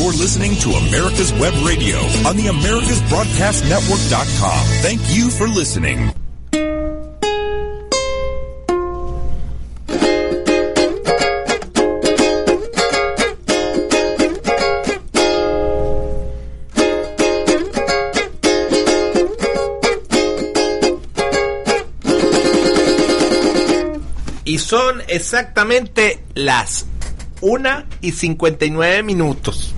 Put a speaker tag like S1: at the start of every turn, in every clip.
S1: You're listening to America's Web Radio on the AmericasBroadcastNetwork.com. Thank you for listening.
S2: Y son exactamente las 1 y 59 minutos.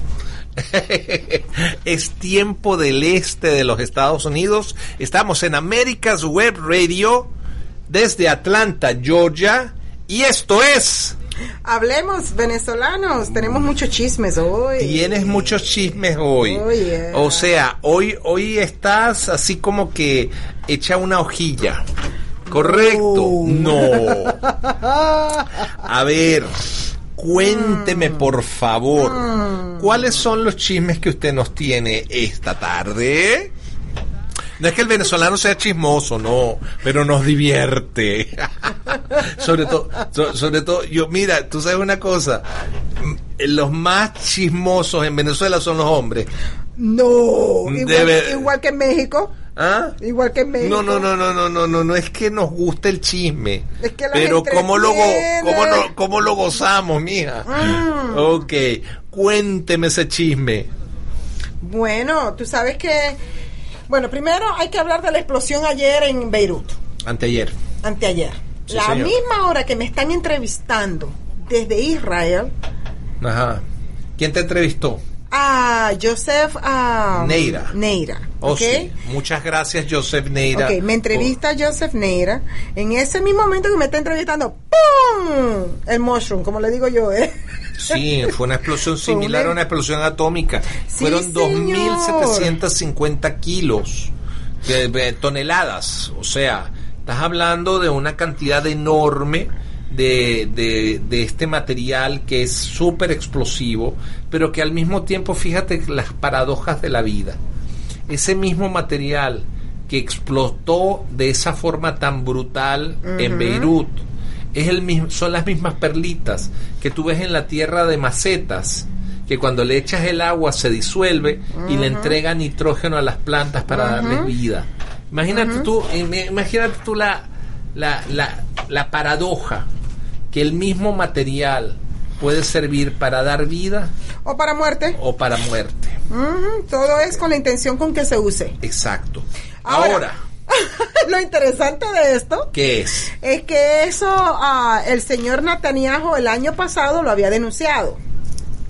S2: es tiempo del este de los Estados Unidos. Estamos en Américas Web Radio desde Atlanta, Georgia. Y esto es...
S3: Hablemos venezolanos, tenemos muchos chismes hoy.
S2: Tienes muchos chismes hoy.
S3: Oh, yeah.
S2: O sea, hoy, hoy estás así como que echa una hojilla. Correcto. No. A ver, cuénteme por favor, ¿cuáles son los chismes que usted nos tiene esta tarde? No es que el venezolano sea chismoso, no, pero nos divierte. sobre todo, so- sobre todo, yo, mira, tú sabes una cosa, mm, los más chismosos en Venezuela son los hombres.
S3: No, igual,
S2: Debe-
S3: igual que en México.
S2: ¿Ah?
S3: Igual que en México.
S2: No, no, no, no, no, no, no, no es que nos guste el chisme.
S3: Es que
S2: pero cómo lo, cómo, lo- cómo lo gozamos, mija.
S3: Mm.
S2: Ok, cuénteme ese chisme.
S3: Bueno, tú sabes que. Bueno, primero hay que hablar de la explosión ayer en Beirut,
S2: Anteayer.
S3: anteayer.
S2: Sí,
S3: la
S2: señor.
S3: misma hora que me están entrevistando desde Israel
S2: Ajá. ¿Quién te entrevistó?
S3: A Joseph ah,
S2: Neira.
S3: Neira.
S2: Oh,
S3: ¿ok?
S2: sí. Muchas gracias, Joseph Neira.
S3: Ok, me entrevista Joseph Neira. En ese mismo momento que me está entrevistando, ¡pum! El mushroom, como le digo yo, ¿eh?
S2: Sí, fue una explosión similar a una explosión atómica.
S3: Sí,
S2: Fueron
S3: señor.
S2: 2.750 kilos de, de toneladas. O sea, estás hablando de una cantidad enorme de, de, de este material que es súper explosivo, pero que al mismo tiempo, fíjate las paradojas de la vida. Ese mismo material que explotó de esa forma tan brutal en Beirut, es el mismo, son las mismas perlitas que tú ves en la tierra de macetas, que cuando le echas el agua se disuelve y le entrega nitrógeno a las plantas para darles vida. Imagínate tú, im- imagínate tú la, la, la, la paradoja que el mismo material puede servir para dar vida
S3: O para muerte.
S2: o para muerte.
S3: Todo es con la intención con que se use.
S2: Exacto.
S3: Ahora.
S2: Ahora,
S3: Lo interesante de esto
S2: ¿qué es?
S3: es que eso ah, el señor Netanyahu el año pasado lo había denunciado.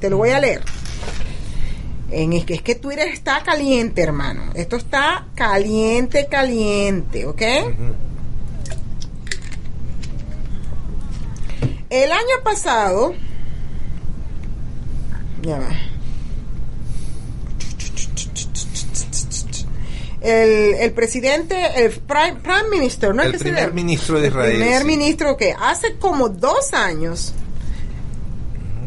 S3: Te lo voy a leer. En, es, que, es que Twitter está caliente, hermano. Esto está caliente, caliente, ¿ok? El año pasado... Ya va. El, el presidente, el prime, prime minister, ¿no?
S2: El primer
S3: llama?
S2: ministro de
S3: El
S2: Israel,
S3: primer
S2: sí.
S3: ministro que hace como dos años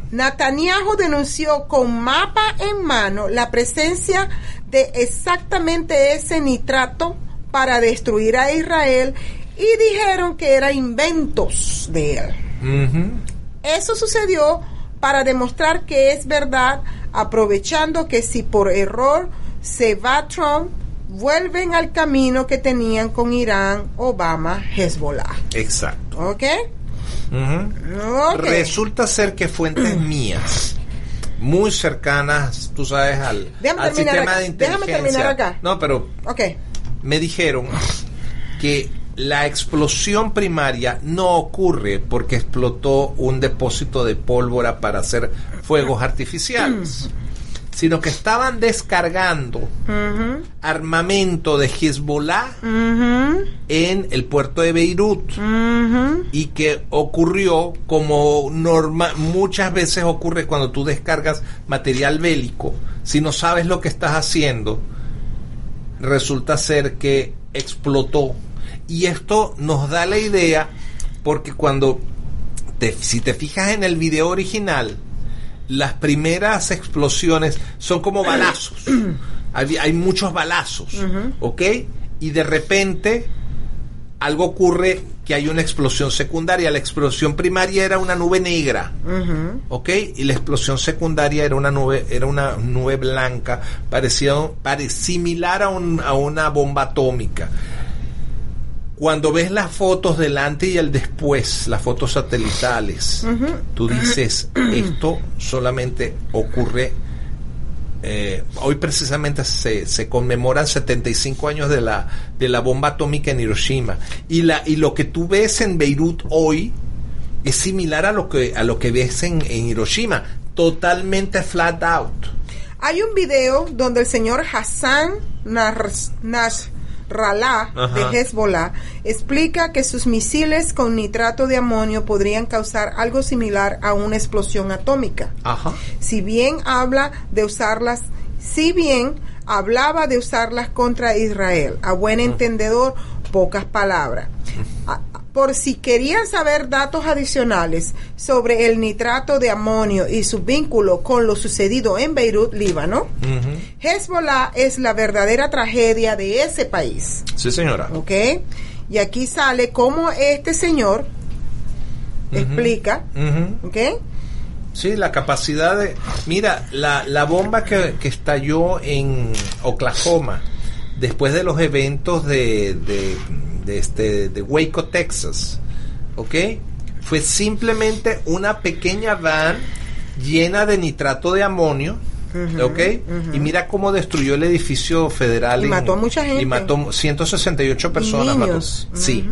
S3: Netanyahu denunció con mapa en mano la presencia de exactamente ese nitrato para destruir a Israel y dijeron que eran inventos de él. Eso sucedió para demostrar que es verdad, aprovechando que si por error se va Trump, vuelven al camino que tenían con Irán, Obama, Hezbollah.
S2: Exacto.
S3: ¿Ok?
S2: Resulta ser que fuentes mías, muy cercanas, tú sabes, al,
S3: Déjame
S2: al sistema
S3: acá.
S2: de
S3: Déjame
S2: inteligencia.
S3: terminar acá.
S2: No, pero
S3: Ok.
S2: me dijeron que la explosión primaria no ocurre porque explotó un depósito de pólvora para hacer fuegos artificiales, sino que estaban descargando armamento de Hezbollah en el puerto de Beirut. Y que ocurrió como norma, muchas veces ocurre cuando tú descargas material bélico, si no sabes lo que estás haciendo, resulta ser que explotó. Y esto nos da la idea porque cuando te- si te fijas en el video original, las primeras explosiones son como balazos. hay, hay muchos balazos, ¿ok? Y de repente algo ocurre que hay una explosión secundaria. La explosión primaria era una nube negra,
S3: Ujú.
S2: ¿ok? Y la explosión secundaria era una nube, era una nube blanca, parecía, pare- similar a, un- a una bomba atómica. Cuando ves las fotos del antes y el después, las fotos satelitales, tú dices, esto solamente ocurre eh, hoy precisamente se, se conmemoran 75 años de la, de la bomba atómica en Hiroshima. Y, la, y lo que tú ves en Beirut hoy es similar a lo que, a lo que ves en, en Hiroshima. Totalmente flat out.
S3: Hay un video donde el señor Hassan Nar-
S2: Ajá.
S3: de Hezbollah explica que sus misiles con nitrato de amonio podrían causar algo similar a una explosión atómica.
S2: Ajá.
S3: Si bien habla de usarlas, si bien hablaba de usarlas contra Israel, a buen entendedor, pocas palabras. A- Por si querían saber datos adicionales sobre el nitrato de amonio y su vínculo con lo sucedido en Beirut, Líbano,
S2: Ujú.
S3: Hezbollah es la verdadera tragedia de ese país.
S2: Sí, señora.
S3: ¿Ok? Y aquí sale cómo este señor explica. ¿ok?
S2: Sí, la capacidad de... Mira, la, la bomba que, que estalló en Oklahoma después de los eventos de, de, de este, de Waco, Texas, ¿ok? Fue simplemente una pequeña van llena de nitrato de amonio, ¿ok? Y mira cómo destruyó el edificio federal.
S3: Y
S2: en-
S3: mató a mucha gente.
S2: Y mató 168 personas.
S3: niños.
S2: Sí.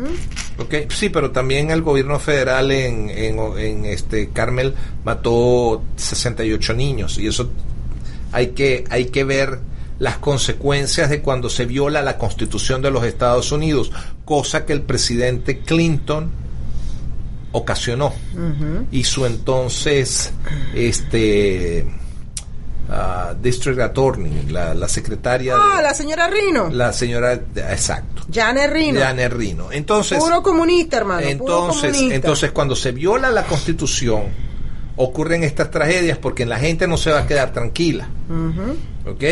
S2: Ok, sí, pero también el gobierno federal en, en, en este Carmel mató 68 niños y eso hay que hay que ver las consecuencias de cuando se viola la Constitución de los Estados Unidos, cosa que el presidente Clinton ocasionó y su entonces este ah, district attorney, la, la secretaria,
S3: Ah,
S2: de-
S3: la señora Rino.
S2: la señora, exacto,
S3: Janet Rino.
S2: Janet Rino. Entonces,
S3: puro comunista, hermano. puro
S2: entonces,
S3: comunista.
S2: entonces cuando se viola la constitución, ocurren estas tragedias porque la gente no se va a quedar tranquila. ¿Ok?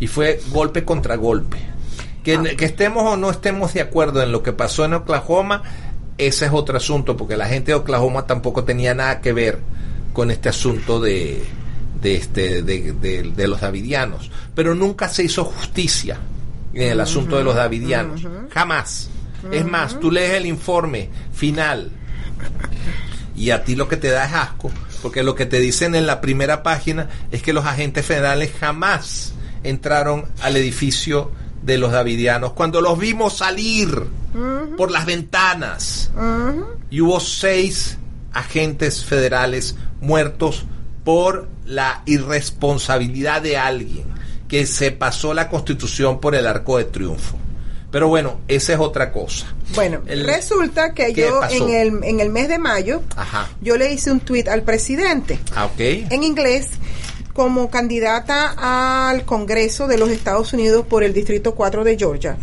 S2: Y fue golpe contra golpe. Que,
S3: Ah.
S2: que estemos o no estemos de acuerdo en lo que pasó en Oklahoma, ese es otro asunto, porque la gente de Oklahoma tampoco tenía nada que ver con este asunto de, de, este, de, de- de los davidianos. Pero nunca se hizo justicia en el asunto de los davidianos. Jamás. Es más, tú lees el informe final y a ti lo que te da es asco, porque lo que te dicen en la primera página es que los agentes federales jamás entraron al edificio de los davidianos cuando los vimos salir por las ventanas y hubo seis agentes federales muertos por la irresponsabilidad de alguien que se pasó la constitución por el arco de triunfo. Pero bueno, esa es otra cosa.
S3: Bueno,
S2: El-
S3: resulta que
S2: ¿Qué
S3: yo
S2: pasó?
S3: en el, en el mes de mayo,
S2: Ajá.
S3: yo le hice un tweet al presidente
S2: Ah,
S3: en inglés como candidata al Congreso de los Estados Unidos por el Distrito 4 de Georgia.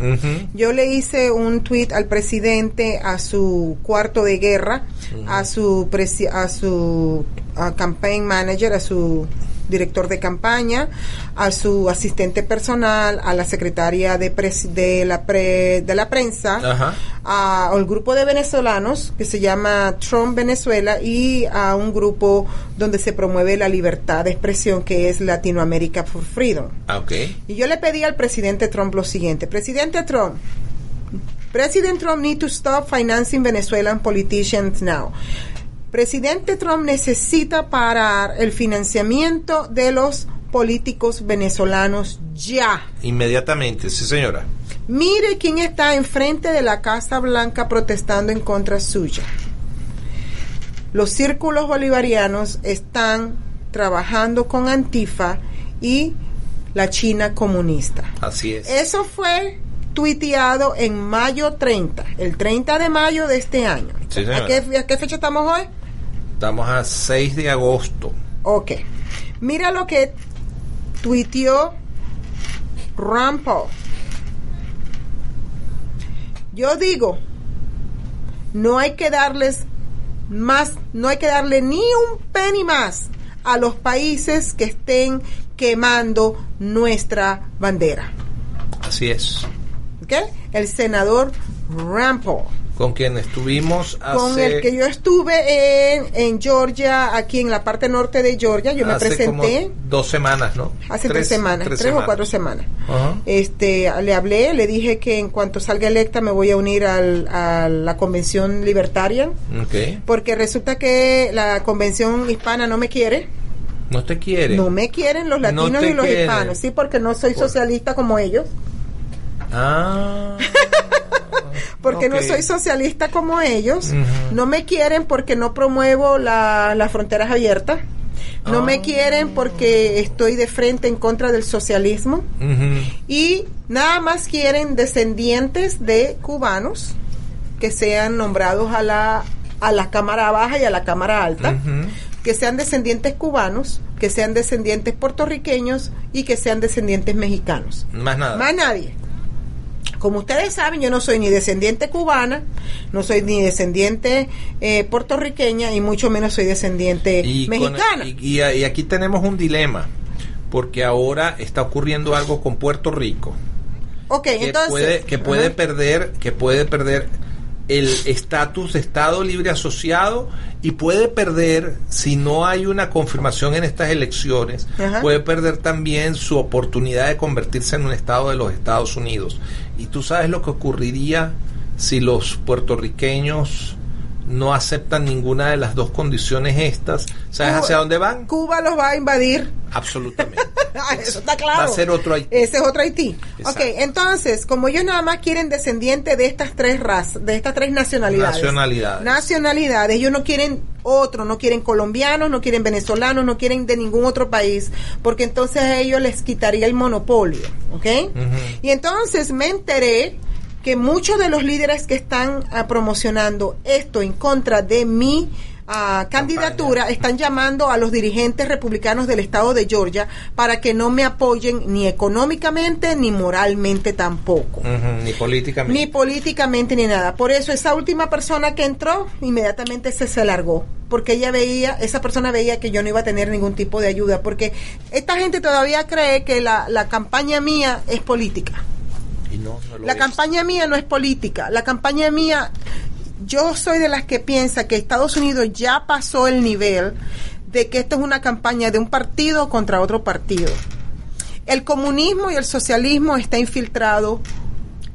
S3: Yo le hice un tweet al presidente, a su cuarto de guerra, a su presi- a su a campaign manager, a su director de campaña, a su asistente personal, a la secretaria de, pres- de la pre- de la prensa,
S2: Ajá.
S3: a- al grupo de venezolanos que se llama Trump Venezuela y a un grupo donde se promueve la libertad de expresión que es Latinoamérica for Freedom.
S2: Ah, ok.
S3: Y yo le pedí al presidente Trump lo siguiente, presidente Trump, President Trump need to stop financing Venezuelan politicians now. Presidente Trump necesita parar el financiamiento de los políticos venezolanos ya.
S2: Inmediatamente, sí señora.
S3: Mire quién está enfrente de la Casa Blanca protestando en contra suya. Los círculos bolivarianos están trabajando con Antifa y la China comunista.
S2: Así es.
S3: Eso fue tuiteado en mayo 30, el 30 de mayo de este año.
S2: Sí,
S3: ¿A, qué, a qué fecha estamos hoy?
S2: Estamos a 6 de agosto.
S3: Ok. Mira lo que tuiteó Rampo. Yo digo, no hay que darles más, no hay que darle ni un penny más a los países que estén quemando nuestra bandera.
S2: Así es.
S3: ¿ok? El senador Rampo
S2: con quien estuvimos hace,
S3: con el que yo estuve en, en Georgia, aquí en la parte norte de Georgia, yo me presenté
S2: como dos semanas, ¿no?
S3: hace tres, semanas, tres,
S2: semanas.
S3: o cuatro semanas. Este, le hablé, le dije que en cuanto salga electa me voy a unir al, a la convención libertaria,
S2: Ok.
S3: porque resulta que la convención hispana no me quiere.
S2: No te quiere.
S3: No me quieren los
S2: No
S3: latinos
S2: te
S3: y los
S2: quieren.
S3: hispanos, sí, porque no soy socialista como ellos,
S2: Ah.
S3: porque no soy socialista como ellos, no me quieren porque no promuevo la- las fronteras abiertas, no
S2: Ah.
S3: me quieren porque estoy de frente en contra del socialismo y nada más quieren descendientes de cubanos que sean nombrados a la a la cámara baja y a la cámara alta que sean descendientes cubanos, que sean descendientes puertorriqueños y que sean descendientes mexicanos.
S2: Más nada.
S3: Más nadie. Como ustedes saben, yo no soy ni descendiente cubana, no soy ni descendiente eh, puertorriqueña y mucho menos soy descendiente
S2: Y, con-
S3: mexicana.
S2: y- y- y aquí tenemos un dilema, porque ahora está ocurriendo algo con Puerto Rico
S3: ok,
S2: que
S3: entonces.
S2: puede que puede perder que puede perder el estatus de Estado libre asociado y puede perder si no hay una confirmación en estas elecciones
S3: Ajá.
S2: puede perder también su oportunidad de convertirse en un estado de los Estados Unidos y tú sabes lo que ocurriría si los puertorriqueños no aceptan ninguna de las dos condiciones estas sabes
S3: Cuba-
S2: hacia dónde van
S3: Cuba los va a invadir.
S2: absolutamente
S3: Eso está claro.
S2: va a ser otro Haití.
S3: Ese es otro Haití.
S2: Exacto.
S3: Ok, entonces, como ellos nada más quieren descendientes de estas tres razas, de estas tres nacionalidades.
S2: Nacionalidades.
S3: Nacionalidades. Ellos no quieren otro, no quieren colombianos, no quieren venezolanos, no quieren de ningún otro país, porque entonces a ellos les quitaría el monopolio. ¿Ok? Y entonces me enteré que muchos de los líderes que están ah, promocionando esto en contra de mi ah, candidatura están llamando a los dirigentes republicanos del estado de Georgia para que no me apoyen ni económicamente ni moralmente tampoco.
S2: Ni políticamente
S3: Ni políticamente ni nada. Por eso esa última persona que entró inmediatamente se, se largó. Porque ella veía, esa persona veía que yo no iba a tener ningún tipo de ayuda. Porque esta gente todavía cree que la, la campaña mía es política.
S2: Y no, no lo
S3: La
S2: es.
S3: campaña mía no es política. La campaña mía, yo soy de las que piensa que Estados Unidos ya pasó el nivel de que esto es una campaña de un partido contra otro partido. El comunismo y el socialismo está infiltrado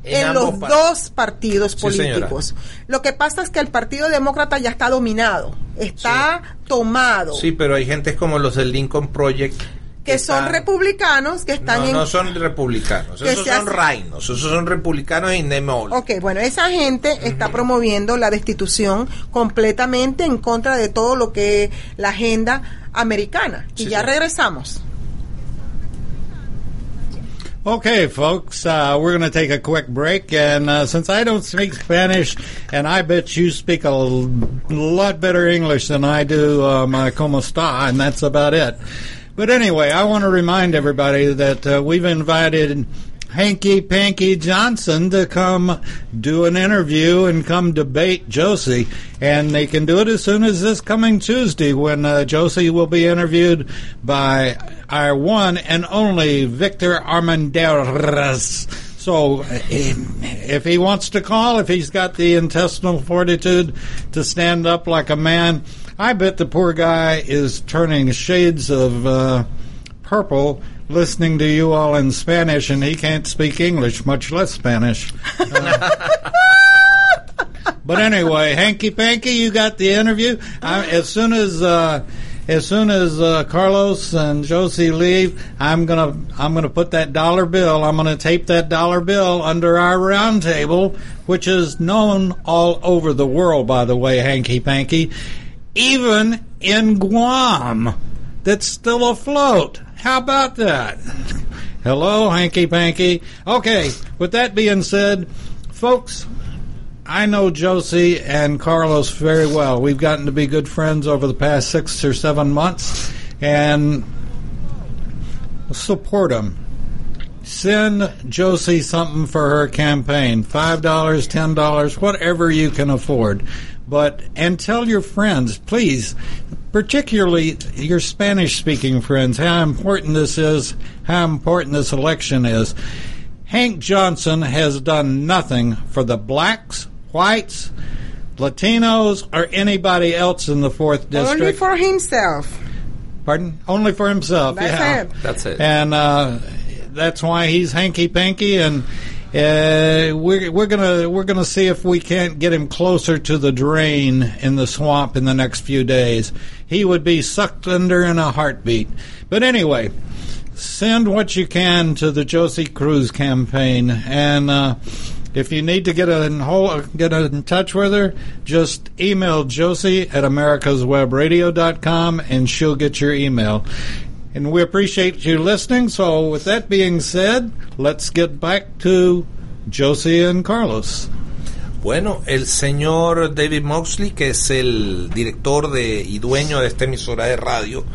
S3: en, los dos partidos
S2: Sí,
S3: políticos. Lo que pasa es que el Partido Demócrata ya está dominado, está tomado,
S2: Sí, pero hay gente como los del Lincoln Project
S3: que son republicanos que están
S2: no,
S3: en
S2: no son republicanos,
S3: que
S2: esos son
S3: hace-
S2: reinos, esos son republicanos y Nemol.
S3: Ok, bueno, esa gente está promoviendo la destitución completamente en contra de todo lo que es la agenda americana. Y
S2: Sí,
S3: ya
S2: sí.
S3: regresamos.
S4: Okay, folks, uh, we're going to take a quick break. And uh, since I don't speak Spanish, and I bet you speak a lot better English than I do, um, uh, como está, and that's about it. But anyway, I want to remind everybody that uh, we've invited Hanky Panky Johnson to come do an interview and come debate Josie. And they can do it as soon as this coming Tuesday when uh, Josie will be interviewed by our one and only Victor Armendariz. So if if he wants to call, if he's got the intestinal fortitude to stand up like a man, I bet the poor guy is turning shades of uh, purple listening to you all in Spanish, and he can't speak English, much less Spanish. Uh, but anyway, hanky panky, you got the interview. I, as soon as uh, as soon as uh, Carlos and Josie leave, I'm gonna I'm gonna put that dollar bill. I'm gonna tape that dollar bill under our round table, which is known all over the world, by the way, hanky panky, even in Guam, that's still afloat. How about that? Hello, hanky panky. Okay, with that being said, folks. I know Josie and Carlos very well. We've gotten to be good friends over the past six or seven months, and support them. Send Josie something for her campaign $5, $10, whatever you can afford. But, and tell your friends, please, particularly your Spanish speaking friends, how important this is, how important this election is Hank Johnson has done nothing for the blacks, whites, Latinos, or anybody else in the fourth district.
S3: Only for himself.
S4: Pardon? Only for himself.
S3: That's
S4: yeah.
S3: it.
S2: That's it.
S4: And uh, that's why he's hanky panky, and uh, we're we're gonna we're gonna see if we can't get him closer to the drain in the swamp in the next few days. He would be sucked under in a heartbeat. But anyway, send what you can to the Josie Cruz campaign, and. Uh, if you need to get in get in touch with her, just email Josie at americaswebradio.com and she'll get your email. And we appreciate you listening. So, with that being said, let's get back to Josie and Carlos.
S2: Bueno, el señor David Moxley, que es el director de, y dueño de esta emisora de radio,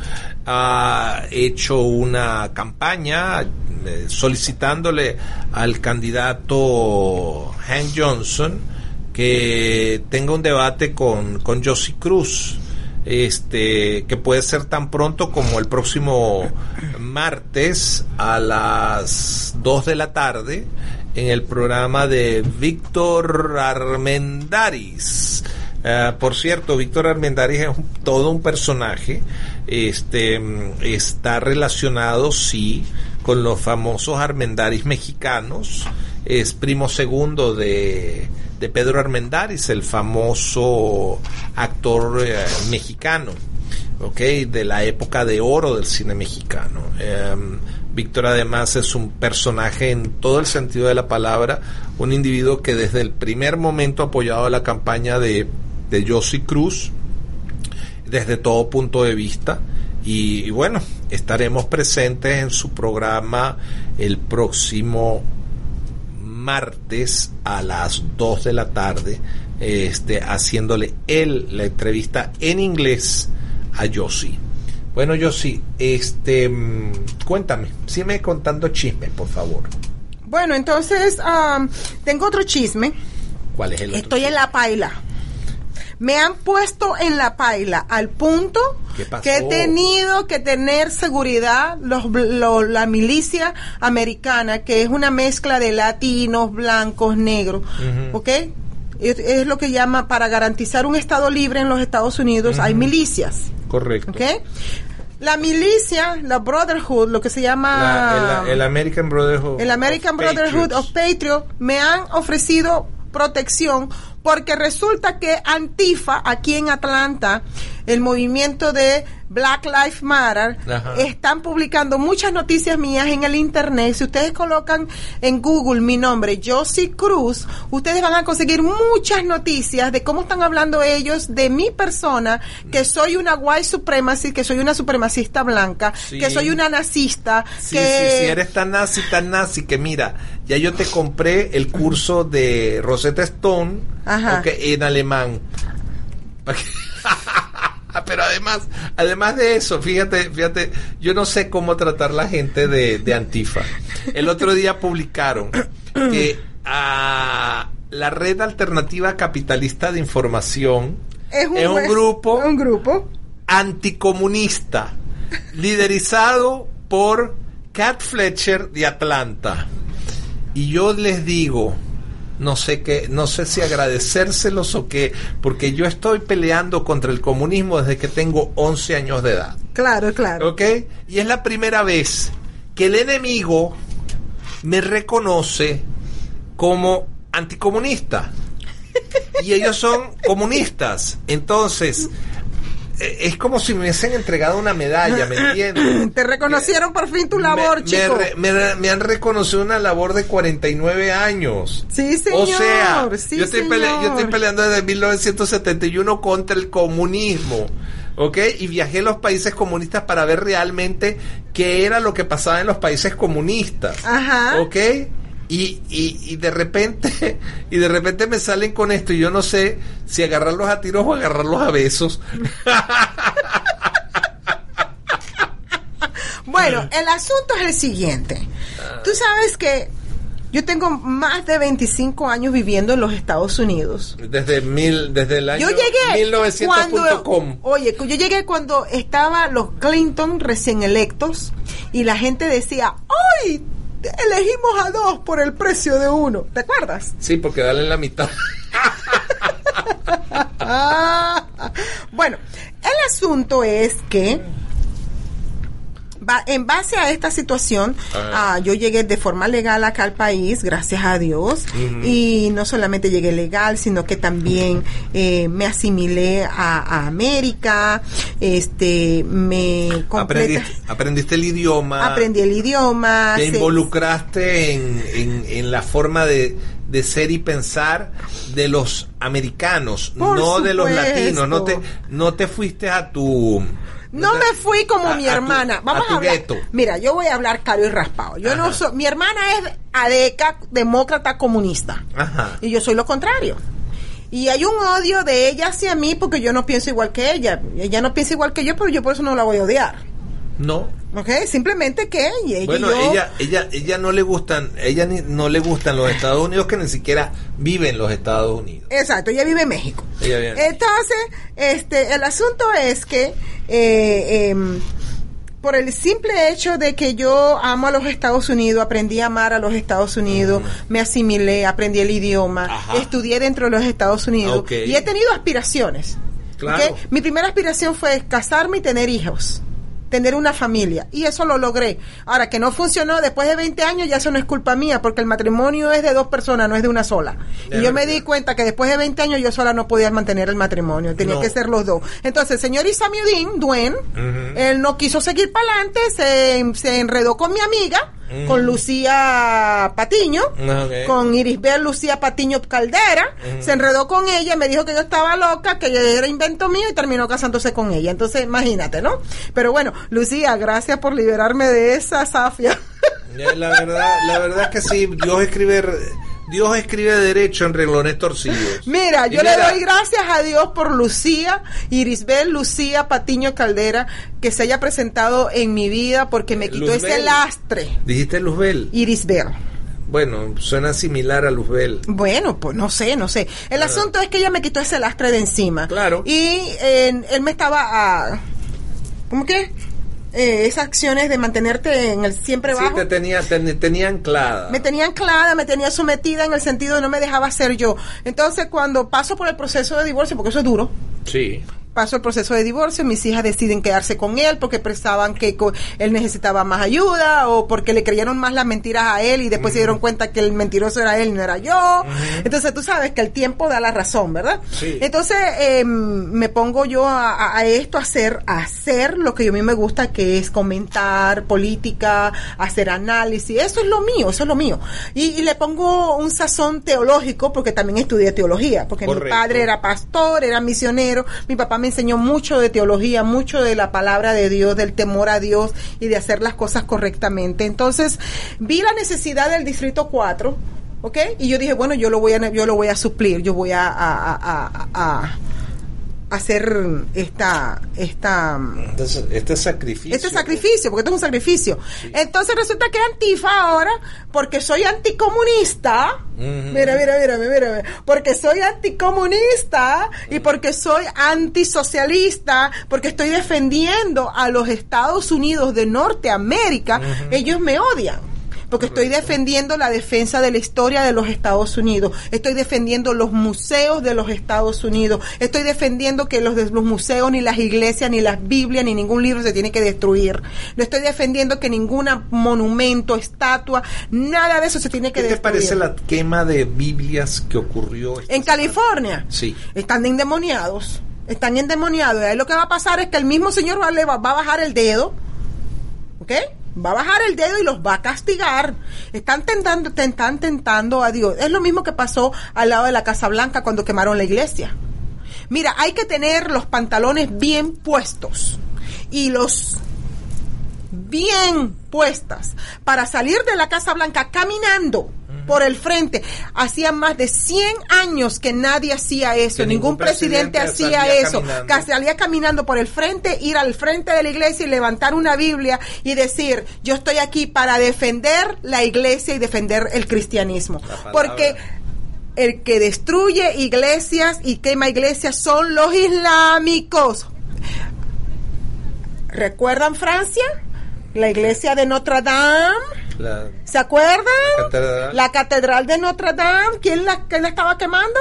S2: ha hecho una campaña eh, solicitándole al candidato Hank Johnson que tenga un debate con, con Josie Cruz. Este, que puede ser tan pronto como el próximo martes a las 2 de la tarde en el programa de Víctor Armendaris. Uh, por cierto, Víctor Armendaris es un, todo un personaje. Este está relacionado, sí, con los famosos Armendaris mexicanos. Es primo segundo de, de Pedro Armendaris, el famoso actor eh, mexicano. De la época de oro del cine mexicano. Um, Víctor además es un personaje en todo el sentido de la palabra, un individuo que desde el primer momento ha apoyado la campaña de, de Josie Cruz, desde todo punto de vista. Y, bueno, estaremos presentes en su programa el próximo martes a las 2 de la tarde, este, haciéndole él la entrevista en inglés a Josie. Bueno, yo sí, este, mmm, cuéntame, sígueme contando chismes, por favor.
S3: Bueno, entonces, um, tengo otro chisme.
S2: ¿Cuál es el otro
S3: Estoy
S2: chisme?
S3: en la paila. Me han puesto en la paila al punto que he tenido que tener seguridad los, lo- la milicia americana, que es una mezcla de latinos, blancos, negros. ¿ok? Es, es lo que llama, para garantizar un Estado libre en los Estados Unidos, hay milicias.
S2: Correcto.
S3: ¿Ok? La milicia, la Brotherhood, lo que se llama...
S2: La- el, el American Brotherhood.
S3: el American
S2: of
S3: Brotherhood
S2: Patriots.
S3: of Patriot me han ofrecido protección porque resulta que Antifa aquí en Atlanta, el movimiento de Black Lives Matter,
S2: Ajá.
S3: están publicando muchas noticias mías en el internet. Si ustedes colocan en Google mi nombre, Josie Cruz, ustedes van a conseguir muchas noticias de cómo están hablando ellos de mi persona, que soy una white supremacy, que soy una supremacista blanca,
S2: Sí.
S3: que soy una nazista,
S2: Sí,
S3: que
S2: sí, sí, eres tan nazi, tan nazi que mira, ya yo te compré el curso de Rosetta Stone en alemán. Pero además, además de eso, fíjate, fíjate, yo no sé cómo tratar la gente de, de Antifa. El otro día publicaron que a la red alternativa capitalista de información
S3: es un,
S2: es un
S3: es
S2: grupo
S3: un grupo
S2: anticomunista, liderizado por Cat Fletcher de Atlanta. Y yo les digo, no sé qué, no sé si agradecérselos o qué, porque yo estoy peleando contra el comunismo desde que tengo 11 años de edad.
S3: claro claro
S2: ¿Ok? Y es la primera vez que el enemigo me reconoce como anticomunista. Y ellos son comunistas. Entonces, es como si me hubiesen entregado una medalla, ¿me entiendes?
S3: te reconocieron por fin tu labor
S2: me,
S3: chico
S2: me re- me me han reconocido una labor de 49 años.
S3: sí señor
S2: o sea,
S3: sí,
S2: yo, estoy pele- yo estoy
S3: señor.
S2: peleando desde 1971 contra el comunismo. ¿Ok? Y viajé a los países comunistas para ver realmente qué era lo que pasaba en los países comunistas.
S3: Ajá.
S2: ¿Ok? Y, y, y de repente y de repente me salen con esto y yo no sé si agarrarlos a tiros o agarrarlos a besos.
S3: Bueno, el asunto es el siguiente. Tú sabes que yo tengo más de 25 años viviendo en los Estados Unidos.
S2: Desde mil, desde el año
S3: Yo llegué
S2: 1900.com.
S3: cuando, oye, yo llegué cuando estaban los Clinton recién electos y la gente decía, ¡ay! Elegimos a dos por el precio de uno. ¿Te acuerdas?
S2: Sí, porque dale la mitad.
S3: Bueno, el asunto es que en base a esta situación, ah, yo llegué de forma legal acá al país, gracias a Dios, y no solamente llegué legal, sino que también eh, me asimilé a, a América, este, me
S2: Aprendiste, aprendiste el idioma.
S3: aprendí el idioma,
S2: Te
S3: se-
S2: involucraste en, en- en la forma de, de ser y pensar de los americanos,
S3: Por
S2: no de los latinos. No te, no te fuiste a tu...
S3: No me fui como
S2: a-
S3: mi
S2: a tu-
S3: hermana. Vamos
S2: a
S3: hablar.
S2: gueto.
S3: Mira, yo voy a hablar caro y raspado. Yo no soy. Mi hermana es adeca, demócrata, comunista.
S2: Ajá.
S3: Y yo soy lo contrario. Y hay un odio de ella hacia mí porque yo no pienso igual que ella. Ella no piensa igual que yo, pero yo por eso no la voy a odiar.
S2: No.
S3: ¿Ok? Simplemente que ella y
S2: Bueno,
S3: yo-
S2: ella, ella, ella no le gustan, ella ni- no le gustan los Estados Unidos que ni siquiera vive en los Estados Unidos.
S3: Exacto, ella vive en México.
S2: Ella vive en
S3: Entonces, este, el asunto es que eh, em, por el simple hecho de que yo amo a los Estados Unidos, aprendí a amar a los Estados Unidos, me asimilé, aprendí el idioma,
S2: Ajá.
S3: estudié dentro de los Estados Unidos y he tenido aspiraciones.
S2: Claro.
S3: Mi primera aspiración fue casarme y tener hijos tener una familia y eso lo logré. Ahora que no funcionó después de 20 años ya eso no es culpa mía porque el matrimonio es de dos personas, no es de una sola.
S2: De
S3: y yo me di cuenta que después de 20 años yo sola no podía mantener el matrimonio, tenía
S2: No.
S3: que ser los dos. Entonces, el señor Isamiudín, Duen, él no quiso seguir para adelante, se, se enredó con mi amiga,
S2: Ujú.
S3: con Lucía Patiño,
S2: Ok.
S3: con Irisbel Lucía Patiño Caldera, se enredó con ella, me dijo que yo estaba loca, que era invento mío y terminó casándose con ella. Entonces, imagínate, ¿no? Pero bueno, Lucía, gracias por liberarme de esa safia.
S2: Ya, La verdad, la verdad que sí, Dios escribe, Dios escribe derecho en renglones torcidos.
S3: Mira, yo le doy gracias a Dios por Lucía, Irisbel Lucía Patiño Caldera, que se haya presentado en mi vida porque me quitó ese lastre.
S2: Dijiste Luzbel.
S3: Irisbel.
S2: Bueno, suena similar a Luzbel.
S3: Bueno, pues no sé, no sé. El
S2: Ah.
S3: asunto es que ella me quitó ese lastre de encima.
S2: Claro.
S3: Y eh, él me estaba... ah, ¿Cómo que? Eh, esas acciones de mantenerte en el siempre
S2: Sí,
S3: bajo.
S2: te tenía, te, tenía anclada.
S3: Me tenía anclada, me tenía sometida en el sentido de no me dejaba ser yo. Entonces, cuando paso por el proceso de divorcio, porque eso es duro,
S2: Sí.
S3: Pasó el proceso de divorcio, mis hijas deciden quedarse con él porque pensaban que co- él necesitaba más ayuda o porque le creyeron más las mentiras a él y después se dieron cuenta que el mentiroso era él y no era yo. Entonces tú sabes que el tiempo da la razón, ¿verdad?
S2: Sí.
S3: Entonces eh, me pongo yo a, esto, a hacer, a hacer lo que a mí me gusta, que es comentar política, hacer análisis. Eso es lo mío, eso es lo mío. Y, y le pongo un sazón teológico porque también estudié teología, porque mi padre era pastor, era misionero, mi papá me enseñó mucho de teología, mucho de la palabra de Dios, del temor a Dios y de hacer las cosas correctamente. Entonces, vi la necesidad del Distrito 4, ¿ok? Y yo dije, bueno, yo lo voy a, yo lo voy a suplir, yo voy a, hacer esta, esta,
S2: Entonces, este sacrificio.
S3: este sacrificio, porque esto es un sacrificio. Entonces resulta que Antifa ahora, porque soy anticomunista, mira, mira, mira, mira, mira, porque soy anticomunista y porque soy antisocialista, porque estoy defendiendo a los Estados Unidos de Norteamérica, ellos me odian. Porque estoy defendiendo la defensa de la historia de los Estados Unidos. Estoy defendiendo los museos de los Estados Unidos. Estoy defendiendo que los, los museos, ni las iglesias, ni las Biblias, ni ningún libro se tiene que destruir. No estoy defendiendo que ningún monumento, estatua, nada de eso se tiene que
S2: ¿Qué te
S3: destruir.
S2: parece la quema de Biblias que ocurrió?
S3: En California.
S2: Sí.
S3: Están endemoniados. Están endemoniados. Y ahí lo que va a pasar es que el mismo Señor va, va, va a bajar el dedo. ¿Ok? Va a bajar el dedo y los va a castigar. Están tentando, te están tentando a Dios. Es lo mismo que pasó al lado de la Casa Blanca cuando quemaron la iglesia. Mira, hay que tener los pantalones bien puestos y los bien puestas para salir de la Casa Blanca caminando por el frente. Hacía más de 100 años que nadie hacía eso,
S2: Que
S3: ningún
S2: ningún
S3: presidente,
S2: presidente
S3: hacía eso.
S2: caminando.
S3: Que salía caminando por el frente, ir al frente de la iglesia y levantar una Biblia y decir, yo estoy aquí para defender la iglesia y defender el cristianismo. Porque el que destruye iglesias y quema iglesias son los islámicos. ¿Recuerdan Francia? La iglesia de Notre Dame.
S2: La-
S3: ¿Se acuerdan?
S2: La catedral.
S3: La catedral de Notre Dame. ¿Quién la, quién la estaba quemando?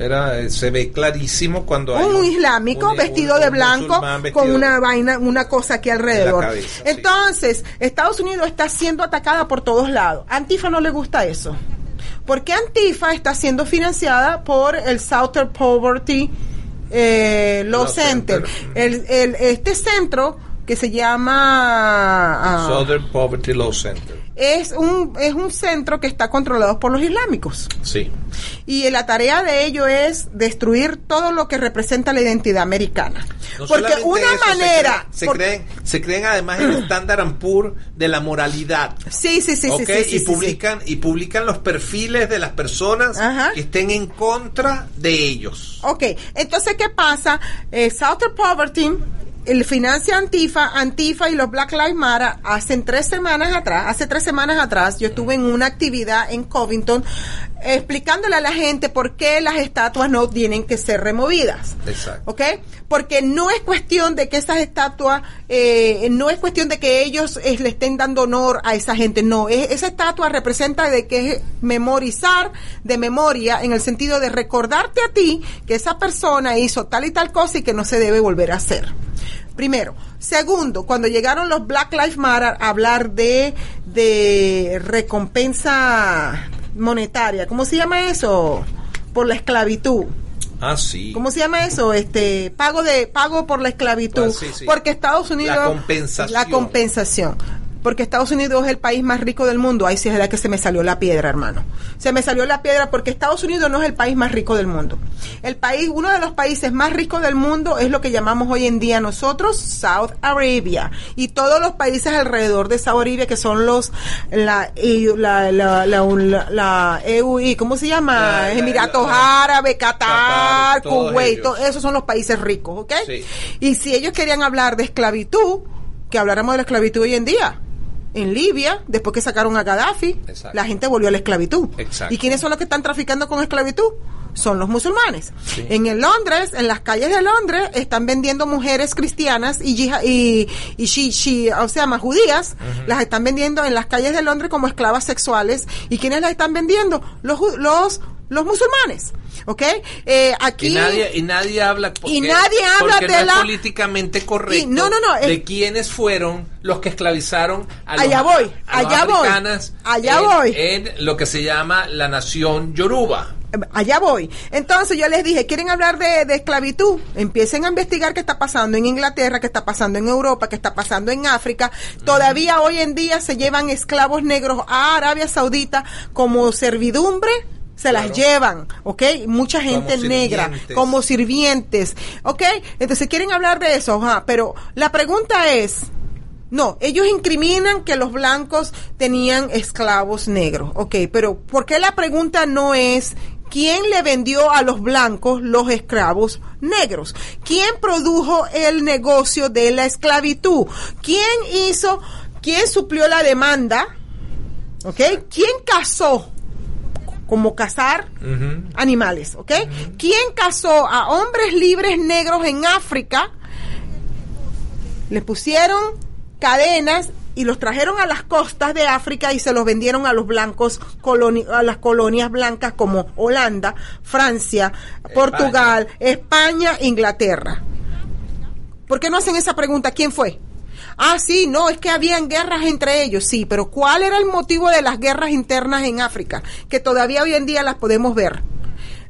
S2: era, eh, se ve clarísimo cuando hay
S3: un islámico
S2: un-
S3: vestido
S2: un-
S3: de blanco
S2: vestido-
S3: con una vaina, una cosa aquí alrededor.
S2: cabeza, sí.
S3: Entonces, Estados Unidos está siendo atacada por todos lados. Antifa no le gusta eso. Porque Antifa está siendo financiada por el Southern Poverty eh, Law
S2: Law
S3: Center.
S2: Center.
S3: El, el- este centro que se llama ah,
S2: Southern Poverty Law Center.
S3: es un es un centro que está controlado por los islámicos.
S2: Sí.
S3: Y la tarea de ello es destruir todo lo que representa la identidad americana.
S2: No
S3: Porque una
S2: eso, se
S3: manera...
S2: Se,
S3: por-
S2: creen, se creen además el estándar Ampur de la moralidad.
S3: Sí, sí, sí, sí,
S2: ¿ok?
S3: sí, sí,
S2: y
S3: sí,
S2: publican y publican los perfiles de las personas
S3: Ajá.
S2: que estén en contra de ellos.
S3: Ok, entonces, ¿qué pasa? Eh, Southern Poverty, el financia Antifa, Antifa y los Black Lives Matter, hacen tres semanas atrás, hace tres semanas atrás, yo estuve en una actividad en Covington explicándole a la gente por qué las estatuas no tienen que ser removidas.
S2: Exacto.
S3: ¿Ok? Porque no es cuestión de que esas estatuas, eh, no es cuestión de que ellos eh, le estén dando honor a esa gente, no. Es- esa estatua representa de que es memorizar de memoria en el sentido de recordarte a ti que esa persona hizo tal y tal cosa y que no se debe volver a hacer. Primero. Segundo, cuando llegaron los Black Lives Matter a hablar de, de recompensa monetaria, ¿cómo se llama eso? Por la esclavitud.
S2: Ah, sí.
S3: ¿Cómo se llama eso? Este pago de pago por la esclavitud,
S2: Ah, sí, sí.
S3: porque Estados Unidos
S2: La compensación.
S3: la compensación. Porque Estados Unidos es el país más rico del mundo. Ahí sí es la que se me salió la piedra, hermano. Se me salió la piedra porque Estados Unidos no es el país más rico del mundo. El país, uno de los países más ricos del mundo es lo que llamamos hoy en día nosotros South Arabia. Y todos los países alrededor de South Arabia que son los, la, la, la, la, la- la EUI, ¿cómo se llama?
S2: La- la-
S3: Emiratos Árabes, Qatar, Kuwait, esos son los países ricos, ¿ok?
S2: Sí.
S3: Y si ellos querían hablar de esclavitud, que habláramos de la esclavitud hoy en día. En Libia, después que sacaron a Gaddafi,
S2: Exacto.
S3: la gente volvió a la esclavitud.
S2: Exacto.
S3: ¿Y quiénes son los que están traficando con esclavitud? Son los musulmanes.
S2: Sí.
S3: En el Londres, en las calles de Londres, están vendiendo mujeres cristianas y y, y shi- shi- o sea, más judías, las están vendiendo en las calles de Londres como esclavas sexuales. ¿Y quiénes las están vendiendo? Los los los musulmanes, ¿ok? Eh, aquí
S2: Y nadie, y nadie habla
S3: Y nadie habla
S2: porque
S3: de
S2: no es
S3: la-
S2: políticamente correcto
S3: Y- no, no, no,
S2: de quiénes fueron los que esclavizaron a los,
S3: Allá voy,
S2: a los
S3: allá voy, allá
S2: en-
S3: voy.
S2: en lo que se llama la nación yoruba.
S3: Allá voy. Entonces yo les dije, ¿quieren hablar de, de esclavitud? Empiecen a investigar qué está pasando en Inglaterra, qué está pasando en Europa, qué está pasando en África. Todavía hoy en día se llevan esclavos negros a Arabia Saudita como servidumbre. Se las
S2: Claro.
S3: llevan, ¿ok? Mucha gente negra, como sirvientes, ¿ok? Entonces quieren hablar de eso, ajá, pero la pregunta es, no, ellos incriminan que los blancos tenían esclavos negros. Ok, pero ¿por qué la pregunta no es quién le vendió a los blancos los esclavos negros? ¿Quién produjo el negocio de la esclavitud? ¿Quién hizo, quién suplió la demanda? ¿Ok? ¿Quién casó? Como cazar animales, ¿ok? ¿Quién casó a hombres libres negros en África? Les pusieron cadenas y los trajeron a las costas de África y se los vendieron a los blancos, a las colonias blancas como Holanda, Francia, Portugal, España, Inglaterra. ¿Por qué no hacen esa pregunta? ¿Quién fue? Ah, sí, no, es que habían guerras entre ellos, sí, pero ¿cuál era el motivo de las guerras internas en África? Que todavía hoy en día las podemos ver.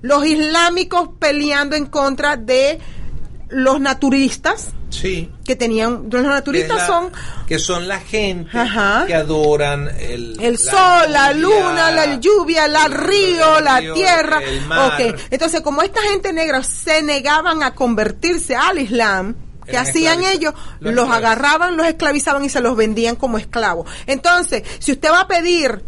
S3: Los islámicos peleando en contra de los naturistas,
S2: Sí.
S3: que tenían, los
S2: Que,
S3: naturistas
S2: la-
S3: son
S2: que son la gente
S3: Ajá.
S2: que adoran el,
S3: el sol, la luna, la lluvia, la
S2: el
S3: río, la
S2: río,
S3: tierra.
S2: el mar.
S3: Ok, entonces como esta gente negra se negaban a convertirse al Islam, ¿qué
S2: Eran
S3: hacían ellos?
S2: los
S3: agarraban, los esclavizaban y se los vendían como esclavos. Entonces, si usted va a pedir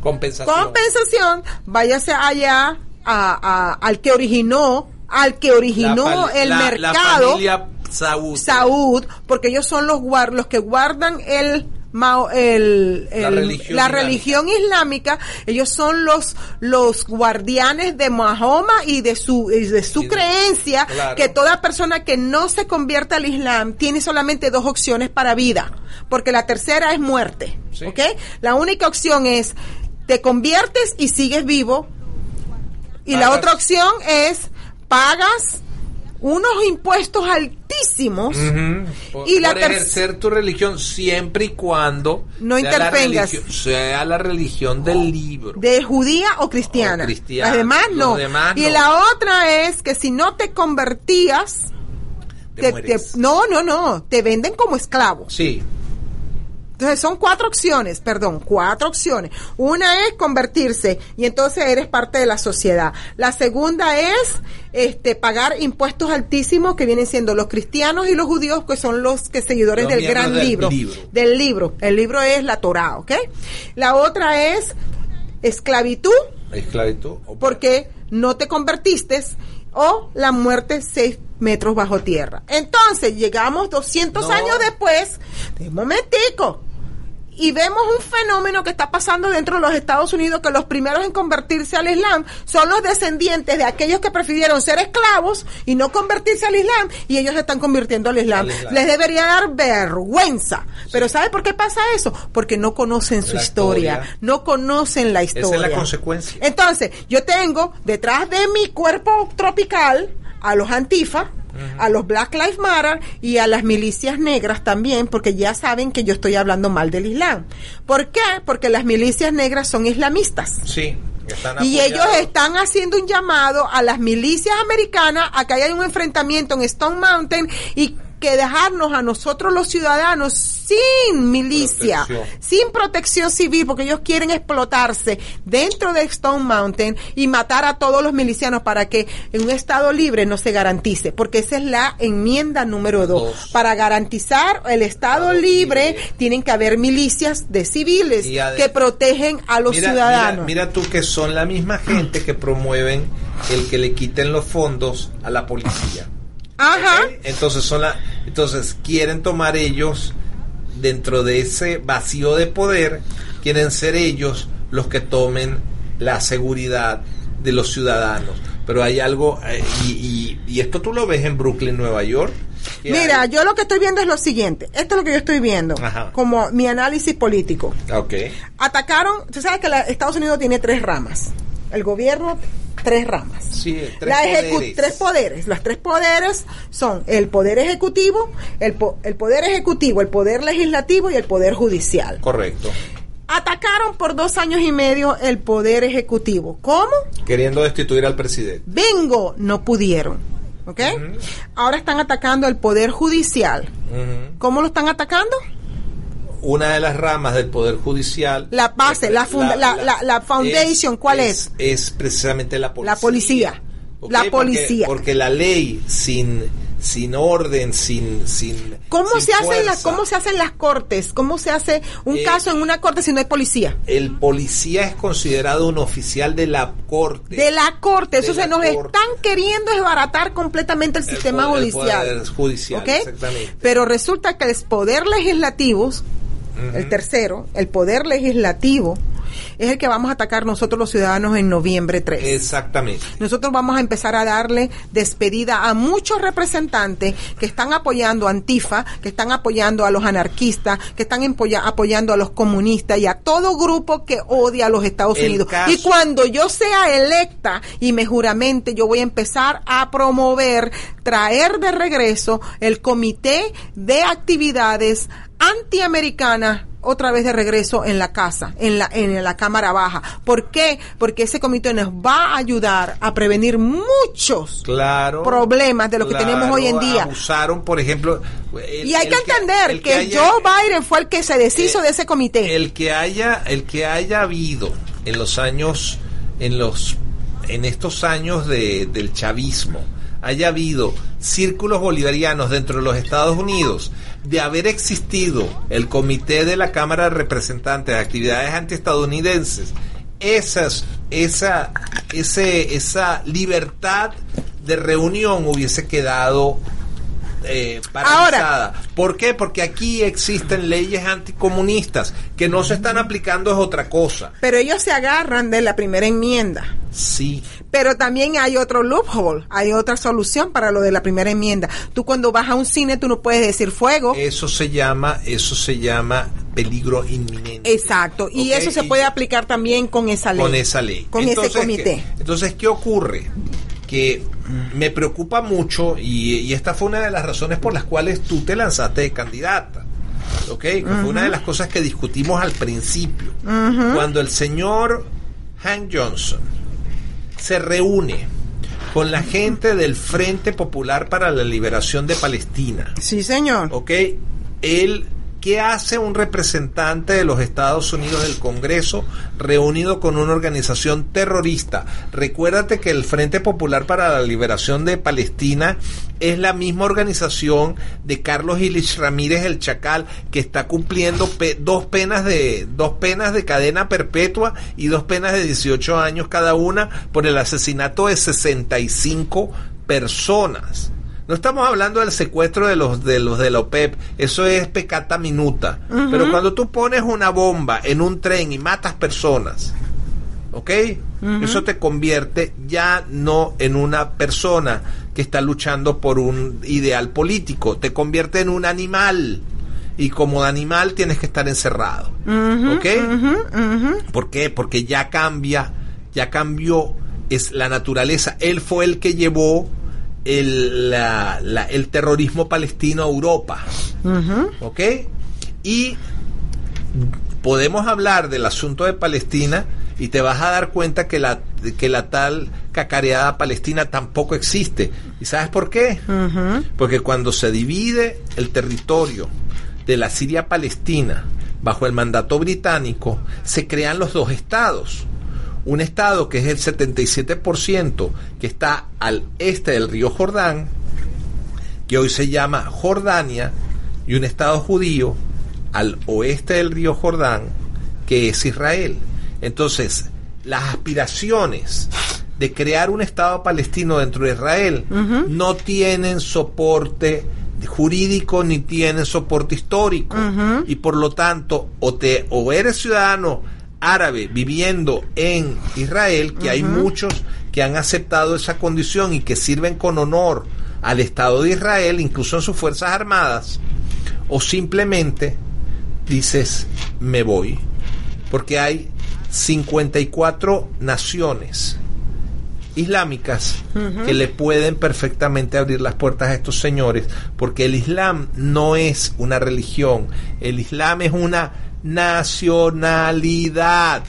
S2: Compensación.
S3: compensación, váyase allá a- a- al que originó, al que
S2: La
S3: originó
S2: pal-
S3: el
S2: la-
S3: mercado.
S2: La familia Saúd.
S3: Saúd, porque ellos son los guar los que guardan el el-
S2: La
S3: el-
S2: religión
S3: la
S2: islámica.
S3: religión islámica, ellos son los, los guardianes de Mahoma y de su, y de su
S2: Y de-
S3: creencia,
S2: claro.
S3: que toda persona que no se convierta al Islam tiene solamente dos opciones para vida, porque la tercera es muerte,
S2: Sí.
S3: ¿ok? La única opción es, te conviertes y sigues vivo, y la otra opción es, pagas unos impuestos altísimos,
S2: Ujú. Por,
S3: Y la
S2: por ejercer tu religión siempre y cuando
S3: No
S2: sea la
S3: intervengas.
S2: religión- sea la religión del libro.
S3: de judía o cristiana.
S2: O cristiana.
S3: Las demás
S2: Los
S3: no.
S2: demás
S3: y
S2: no.
S3: la otra es que si no te convertías,
S2: Te
S3: te-
S2: mueres.
S3: te- no, no, no, te venden como esclavo.
S2: Sí,
S3: Entonces son cuatro opciones, perdón, cuatro opciones. Una es convertirse y entonces eres parte de la sociedad. La segunda es este pagar impuestos altísimos que vienen siendo los cristianos y los judíos que son los que seguidores
S2: Los
S3: del gran
S2: del
S3: libro,
S2: libro.
S3: del libro. El libro es la Torah, ¿ok? La otra es esclavitud
S2: esclavitud.
S3: porque no te convertiste o la muerte seis metros bajo tierra. Entonces llegamos 200
S2: No.
S3: años después, de un momentico, y vemos un fenómeno que está pasando dentro de los Estados Unidos, que los primeros en convertirse al Islam son los descendientes de aquellos que prefirieron ser esclavos y no convertirse al Islam, y ellos se están convirtiendo al Islam. Les debería dar vergüenza. Pero ¿sabe por qué pasa eso? Porque no conocen su historia,
S2: historia.
S3: no conocen la
S2: Esa
S3: historia.
S2: es la consecuencia.
S3: Entonces, yo tengo detrás de mi cuerpo tropical a los antifa, a los Black Lives Matter y a las milicias negras también, porque ya saben que yo estoy hablando mal del Islam. ¿Por qué? Porque las milicias negras son islamistas.
S2: Sí, están
S3: Y ellos están haciendo un llamado a las milicias americanas a que haya un enfrentamiento en Stone Mountain y que dejarnos a nosotros los ciudadanos sin milicia,
S2: Protección.
S3: sin protección civil, porque ellos quieren explotarse dentro de Stone Mountain y matar a todos los milicianos para que en un estado libre no se garantice, porque esa es la enmienda número dos.
S2: Dos.
S3: Para garantizar el estado libre,
S2: libre.
S3: tienen que haber milicias de civiles que protegen a los
S2: Mira-
S3: ciudadanos.
S2: Mira, mira tú que son la misma gente que promueven el que le quiten los fondos a la policía.
S3: Ajá.
S2: Entonces son la, entonces quieren tomar ellos dentro de ese vacío de poder, quieren ser ellos los que tomen la seguridad de los ciudadanos. Pero hay algo eh, y, y- y esto tú lo ves en Brooklyn, Nueva York.
S3: Mira,
S2: hay-
S3: yo lo que estoy viendo es lo siguiente. Esto es lo que yo estoy viendo
S2: Ajá.
S3: como mi análisis político.
S2: Ok.
S3: Atacaron, tú sabes que la- Estados Unidos tiene tres ramas. El gobierno, tres ramas.
S2: Sí, tres
S3: La
S2: poderes.
S3: tres poderes. Los tres poderes son el poder ejecutivo, el, po- el poder ejecutivo, el poder legislativo y el poder judicial.
S2: Correcto.
S3: Atacaron por dos años y medio el poder ejecutivo. ¿Cómo?
S2: Queriendo destituir al presidente.
S3: Bingo, no pudieron. ¿Ok? Ahora están atacando el poder judicial. ¿Cómo lo están atacando?
S2: Una de las ramas del Poder Judicial.
S3: La base, la funda- la- la- la foundation, ¿cuál
S2: Es, es precisamente la policía.
S3: La policía. La policía.
S2: Porque, la ley sin, sin orden, sin... sin
S3: ¿Cómo
S2: sin
S3: se hacen las cómo se hacen las cortes? ¿Cómo se hace un
S2: Eh,
S3: caso en una corte si no hay policía?
S2: El policía es considerado un oficial de la corte.
S3: De la corte, eso se nos
S2: corte.
S3: están queriendo desbaratar completamente el
S2: El
S3: sistema
S2: el
S3: judicial.
S2: poder judicial,
S3: ¿ok?
S2: exactamente.
S3: Pero resulta que el poder legislativo, el tercero, el poder legislativo, es el que vamos a atacar nosotros los ciudadanos en noviembre 3.
S2: Exactamente.
S3: Nosotros vamos a empezar a darle despedida a muchos representantes que están apoyando a Antifa, que están apoyando a los anarquistas, que están apoyando a los comunistas y a todo grupo que odia a los Estados
S2: El
S3: Unidos.
S2: caso-
S3: Y cuando yo sea electa y me juramente, yo voy a empezar a promover, traer de regreso el comité de actividades antiamericanas otra vez de regreso en la casa, en la, en la cámara baja. ¿Por qué? Porque ese comité nos va a ayudar a prevenir muchos
S2: Claro.
S3: problemas de lo que tenemos hoy en día.
S2: Abusaron, por ejemplo. el-
S3: y hay que entender que,
S2: haya-
S3: Joe Biden fue el que se deshizo
S2: eh,
S3: de ese comité.
S2: El que haya, el que haya habido en los años, en los, en estos años de, del chavismo, haya habido círculos bolivarianos dentro de los Estados Unidos, de haber existido el comité de la Cámara de Representantes de Actividades Antiestadounidenses, esa, esa libertad de reunión hubiese quedado eh, paralizada. ¿Por qué? Porque aquí existen leyes anticomunistas que no se están aplicando es otra cosa.
S3: Pero ellos se agarran de la primera enmienda.
S2: Sí.
S3: Pero también hay otro loophole, hay otra solución para lo de la primera enmienda. Tú cuando vas a un cine tú no puedes decir fuego.
S2: Eso se llama, eso se llama peligro inminente.
S3: Exacto, y eso se
S2: y-
S3: puede aplicar también con esa ley.
S2: con esa ley.
S3: Con ese comité.
S2: ¿qué- entonces, ¿qué ocurre? Que me preocupa mucho y, y esta fue una de las razones por las cuales tú te lanzaste de candidata. ¿Ok? Que Fue una de las cosas que discutimos al principio. Cuando el señor Hank Johnson se reúne con la gente del Frente Popular para la Liberación de Palestina.
S3: Sí, señor.
S2: ¿ok? Él, ¿qué hace un representante de los Estados Unidos del Congreso reunido con una organización terrorista? Recuérdate que el Frente Popular para la Liberación de Palestina es la misma organización de Carlos Ilich Ramírez el Chacal que está cumpliendo dos penas de dos penas de cadena perpetua y dos penas de 18 años cada una por el asesinato de 65 personas. No estamos hablando del secuestro de los de los de la OPEP, eso es pecata minuta. Pero cuando tú pones una bomba en un tren y matas personas, ¿ok? Eso te convierte ya no en una persona que está luchando por un ideal político, te convierte en un animal. Y como animal tienes que estar encerrado. ¿Ok? ¿Por qué? Porque ya cambia, ya cambió es la naturaleza. Él fue el que llevó el, la- la- el terrorismo palestino a Europa. ¿Ok? Y podemos hablar del asunto de Palestina y te vas a dar cuenta que la, que la tal cacareada palestina tampoco existe. ¿Y sabes por qué? Porque cuando se divide el territorio de la Siria palestina bajo el mandato británico, se crean los dos estados. Un estado que es el 77% que está al este del río Jordán, que hoy se llama Jordania, y un Estado judío al oeste del río Jordán, que es Israel. Entonces, las aspiraciones de crear un Estado palestino dentro de Israel no tienen soporte jurídico ni tienen soporte histórico. Y por lo tanto o te o eres ciudadano árabe viviendo en Israel que hay muchos que han aceptado esa condición y que sirven con honor al Estado de Israel incluso en sus fuerzas armadas o simplemente dices me voy porque hay 54 naciones islámicas que le pueden perfectamente abrir las puertas a estos señores, porque el Islam no es una religión, el Islam es una nacionalidad.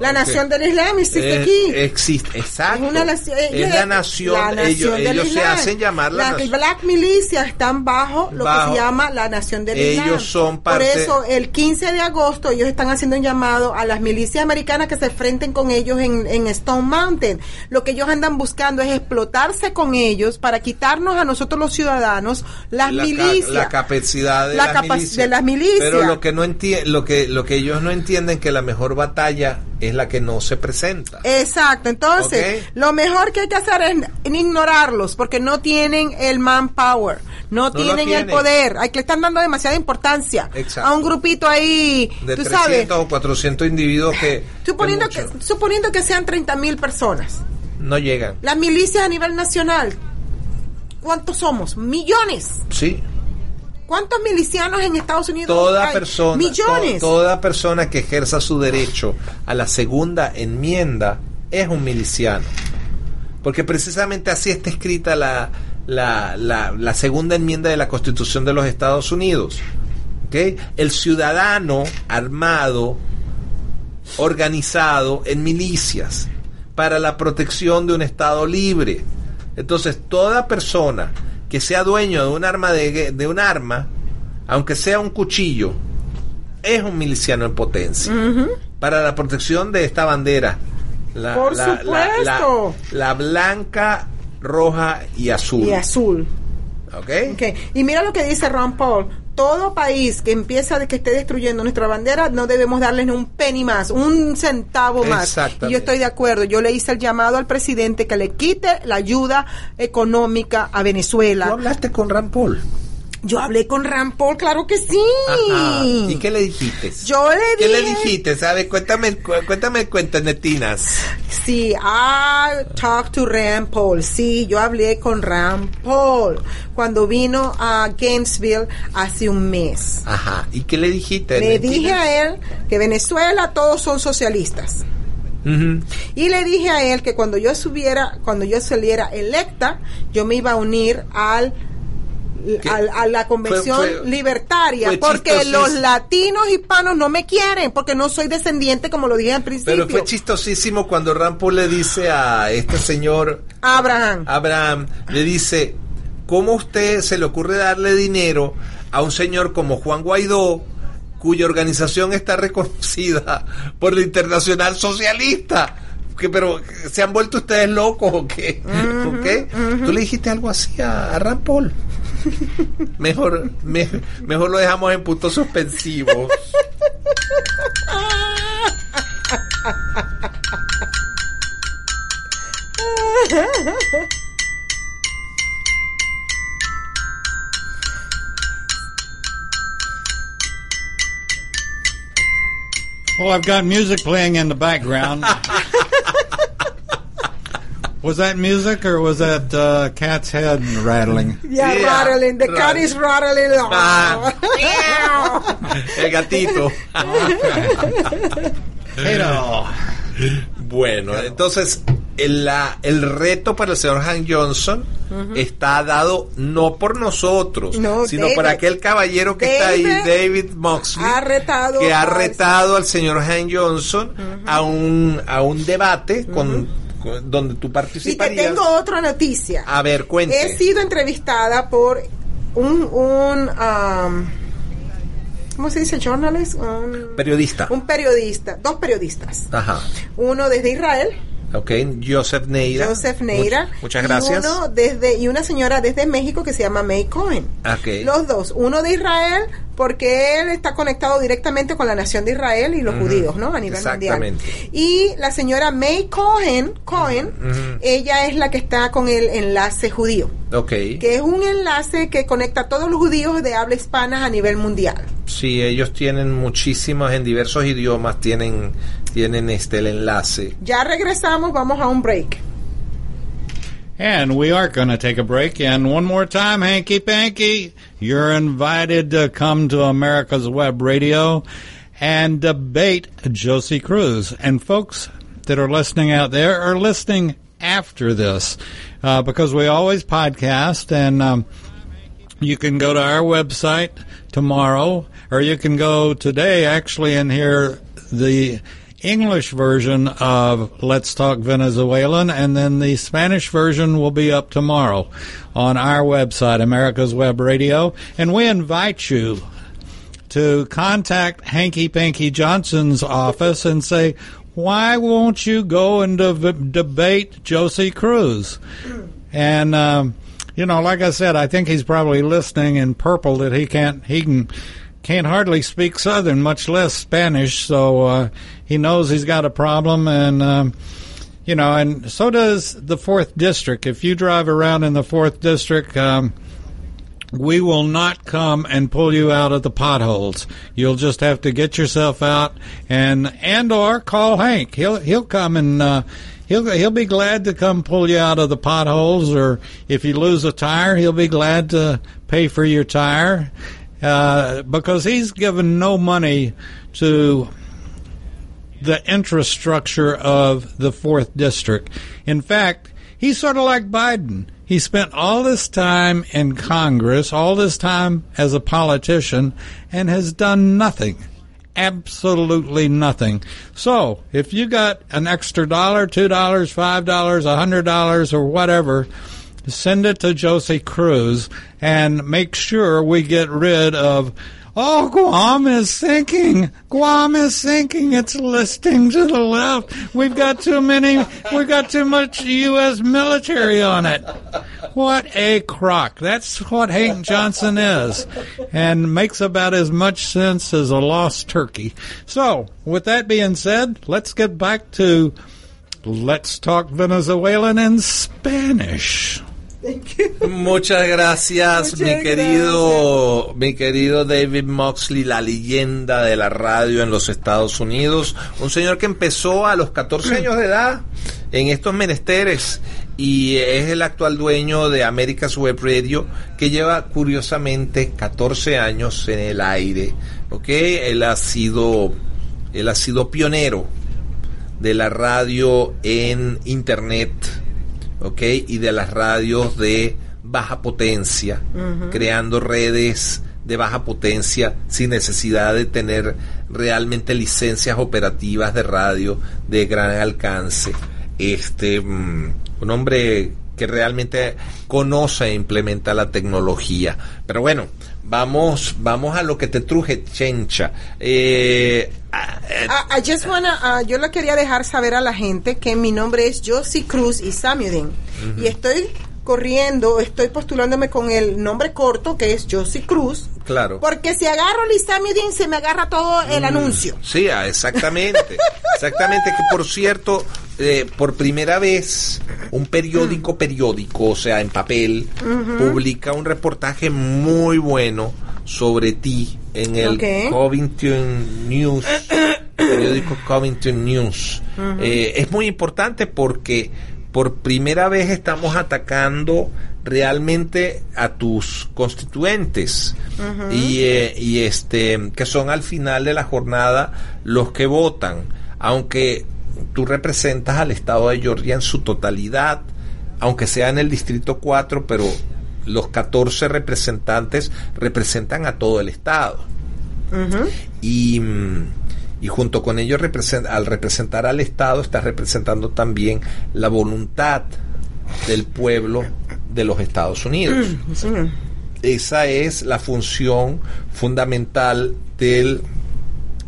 S3: La nación del Islam existe
S2: Eh,
S3: aquí.
S2: existe, exacto.
S3: Es una nación,
S2: es
S3: yo-
S2: la nación,
S3: la nación
S2: ellos,
S3: del
S2: ellos se hacen llamar la
S3: Las. Black Milicias están bajo lo
S2: Bajo.
S3: que se llama la nación del
S2: Ellos
S3: Islam.
S2: son
S3: Por
S2: parte-
S3: eso, el 15 de agosto, ellos están haciendo un llamado a las milicias americanas que se enfrenten con ellos en, en Stone Mountain. Lo que ellos andan buscando es explotarse con ellos para quitarnos a nosotros los ciudadanos las
S2: la, ca-
S3: milicias.
S2: la capacidad de,
S3: La
S2: las
S3: capa-
S2: milicias.
S3: de las milicias.
S2: Pero lo que no enti- lo que lo que ellos no entienden que la mejor batalla es la que no se presenta.
S3: Exacto, entonces lo mejor que hay que hacer es ignorarlos porque no tienen el manpower, no, tienen el poder, hay que le están dando demasiada importancia
S2: Exacto.
S3: a un grupito ahí,
S2: de
S3: tú
S2: 300
S3: sabes,
S2: o 400 individuos que,
S3: suponiendo
S2: que
S3: que, suponiendo que sean 30 mil personas,
S2: no llegan.
S3: las milicias a nivel nacional, ¿cuántos somos? Millones.
S2: Sí.
S3: ¿Cuántos milicianos en Estados Unidos
S2: Toda
S3: hay?
S2: persona,
S3: Millones.
S2: to- toda persona que ejerza su derecho a la segunda enmienda es un miliciano. Porque precisamente así está escrita la, la, la, la segunda enmienda de la Constitución de los Estados Unidos. El ciudadano armado, organizado en milicias para la protección de un Estado libre. Entonces, toda persona que sea dueño de un arma de, de un arma, aunque sea un cuchillo, es un miliciano en potencia. Para la protección de esta bandera. La,
S3: Por
S2: la-
S3: supuesto.
S2: la- la blanca, roja y azul.
S3: Y azul.
S2: ¿Ok?
S3: Ok, Y mira lo que dice Ron Paul. Todo país que empieza de que esté destruyendo nuestra bandera, no debemos darles un penny más, un centavo más. Y yo estoy de acuerdo. Yo le hice el llamado al presidente que le quite la ayuda económica a
S2: ¿Tú
S3: Venezuela.
S2: hablaste con Rand Paul?
S3: Yo hablé con Rand Paul, claro que sí.
S2: Ajá. ¿Y qué le dijiste?
S3: Yo le
S2: ¿Qué le
S3: dije-
S2: dijiste? ¿Sabe? Cuéntame, cu- cuéntame cuentas netinas.
S3: Sí, I talked to Rand Paul. Sí, yo hablé con Rand Paul cuando vino a Gainesville hace un mes.
S2: Ajá. ¿Y qué le dijiste?
S3: Le
S2: netinas?
S3: dije a él que Venezuela todos son socialistas.
S2: Ujú.
S3: Y le dije a él que cuando yo subiera, cuando yo saliera electa, yo me iba a unir al Al- a la convención
S2: Fue- fue-
S3: libertaria
S2: fue
S3: porque los latinos hispanos no me quieren porque no soy descendiente como lo dije al principio
S2: Pero fue chistosísimo cuando Paul le dice a este señor
S3: Abraham
S2: Abraham, le dice, ¿cómo a usted se le ocurre darle dinero a un señor como Juan Guaidó, cuya organización está reconocida por la Internacional Socialista? Que, pero se han vuelto ustedes locos o qué? ¿O qué? Tú le dijiste algo así a, a Rand Paul. Mejor, me- mejor lo dejamos en puntos suspensivos.
S4: Well, I've got music playing in the background. was that music or was that uh, cat's head rattling?
S3: yeah,
S2: Yeah,
S3: rattling the cat is rattling
S2: Ah. El gatito.
S4: Pero,
S2: Bueno, entonces el, la- el reto para el señor Han Johnson está dado no por nosotros,
S3: No,
S2: sino
S3: David.
S2: por aquel caballero que está ahí,
S3: David
S2: Moxley,
S3: ha retado
S2: que ha
S3: al-
S2: retado al señor Han Johnson a un a un debate con- donde tú
S3: y te
S2: participarías.
S3: tengo otra noticia
S2: A ver, cuente.
S3: he sido entrevistada por un un um, ¿cómo se dice? journalist un,
S2: Periodista.
S3: un periodista dos periodistas
S2: Ajá.
S3: uno desde Israel
S2: Ok, Joseph Neira.
S3: Joseph Neira.
S2: Much- muchas
S3: y
S2: gracias.
S3: uno desde, y una señora desde México que se llama May Cohen. Los dos. Uno de Israel, porque él está conectado directamente con la nación de Israel y los judíos, ¿no? A nivel
S2: Exactamente.
S3: mundial. Y la señora May Cohen, Cohen, ella es la que está con el enlace judío.
S2: Ok.
S3: Que es un enlace que conecta a todos los judíos de habla hispana a nivel mundial.
S2: Sí, ellos tienen muchísimos, en diversos idiomas tienen, tienen este el enlace.
S3: Ya regresamos, vamos a un break.
S4: and we are going to take a break. And one more time, hanky panky, you're invited to come to America's Web Radio and debate Josie Cruz. And folks that are listening out there are listening after this uh, because we always podcast and. Um, you can go to our website tomorrow, or you can go today actually and hear the English version of Let's Talk Venezuelan, and then the Spanish version will be up tomorrow on our website, America's Web Radio. And we invite you to contact Hanky Panky Johnson's office and say, why won't you go and de- debate Josie Cruz? And, um, you know, like I said, I think he's probably listening in purple that he can't, he can, can't hardly speak Southern, much less Spanish. So, uh, he knows he's got a problem and, um, you know, and so does the fourth district. If you drive around in the fourth district, um, we will not come and pull you out of the potholes. You'll just have to get yourself out and and or call Hank. He'll he'll come and uh, he'll he'll be glad to come pull you out of the potholes. Or if you lose a tire, he'll be glad to pay for your tire uh, because he's given no money to the infrastructure of the fourth district. In fact, he's sort of like Biden. He spent all this time in Congress, all this time as a politician, and has done nothing. Absolutely nothing. So, if you got an extra dollar, two dollars, five dollars, a hundred dollars, or whatever, send it to Josie Cruz and make sure we get rid of Oh, Guam is sinking. Guam is sinking. It's listing to the left. We've got too many. We've got too much U.S. military on it. What a crock. That's what Hank Johnson is. And makes about as much sense as a lost turkey. So, with that being said, let's get back to Let's Talk Venezuelan in Spanish.
S2: Muchas gracias,
S3: Muchas
S2: mi querido, mi querido David Moxley, la leyenda de la radio en los Estados Unidos, un señor que empezó a los 14 años de edad en estos menesteres y es el actual dueño de America's Web Radio que lleva curiosamente 14 años en el aire, ¿ok? Él ha sido, él ha sido pionero de la radio en internet, ¿ok? Y de las radios de baja potencia, creando redes de baja potencia sin necesidad de tener realmente licencias operativas de radio de gran alcance. Este, mm, un hombre que realmente conoce e implementa la tecnología. Pero bueno, vamos, vamos a lo que te truje, Chencha. Eh, Ah,
S3: I just wanna, ah, yo le quería dejar saber a la gente que mi nombre es Josie Cruz y Samuel y estoy corriendo, estoy postulándome con el nombre corto que es Josie Cruz.
S2: Claro.
S3: Porque si agarro Lisamudin se me agarra todo el anuncio.
S2: Sí, ah, exactamente. exactamente, que por cierto, eh, por primera vez, un periódico periódico, o sea, en papel, publica un reportaje muy bueno sobre ti en el. Covington News, periódico Covington News. Eh, es muy importante porque por primera vez estamos atacando realmente a tus constituentes y, eh, y este que son al final de la jornada los que votan. Aunque tú representas al estado de Georgia en su totalidad aunque sea en el distrito 4 pero los 14 representantes representan a todo el estado y, mm, y junto con ellos represent- al representar al Estado estás representando también la voluntad del pueblo de los Estados Unidos. Esa es la función fundamental del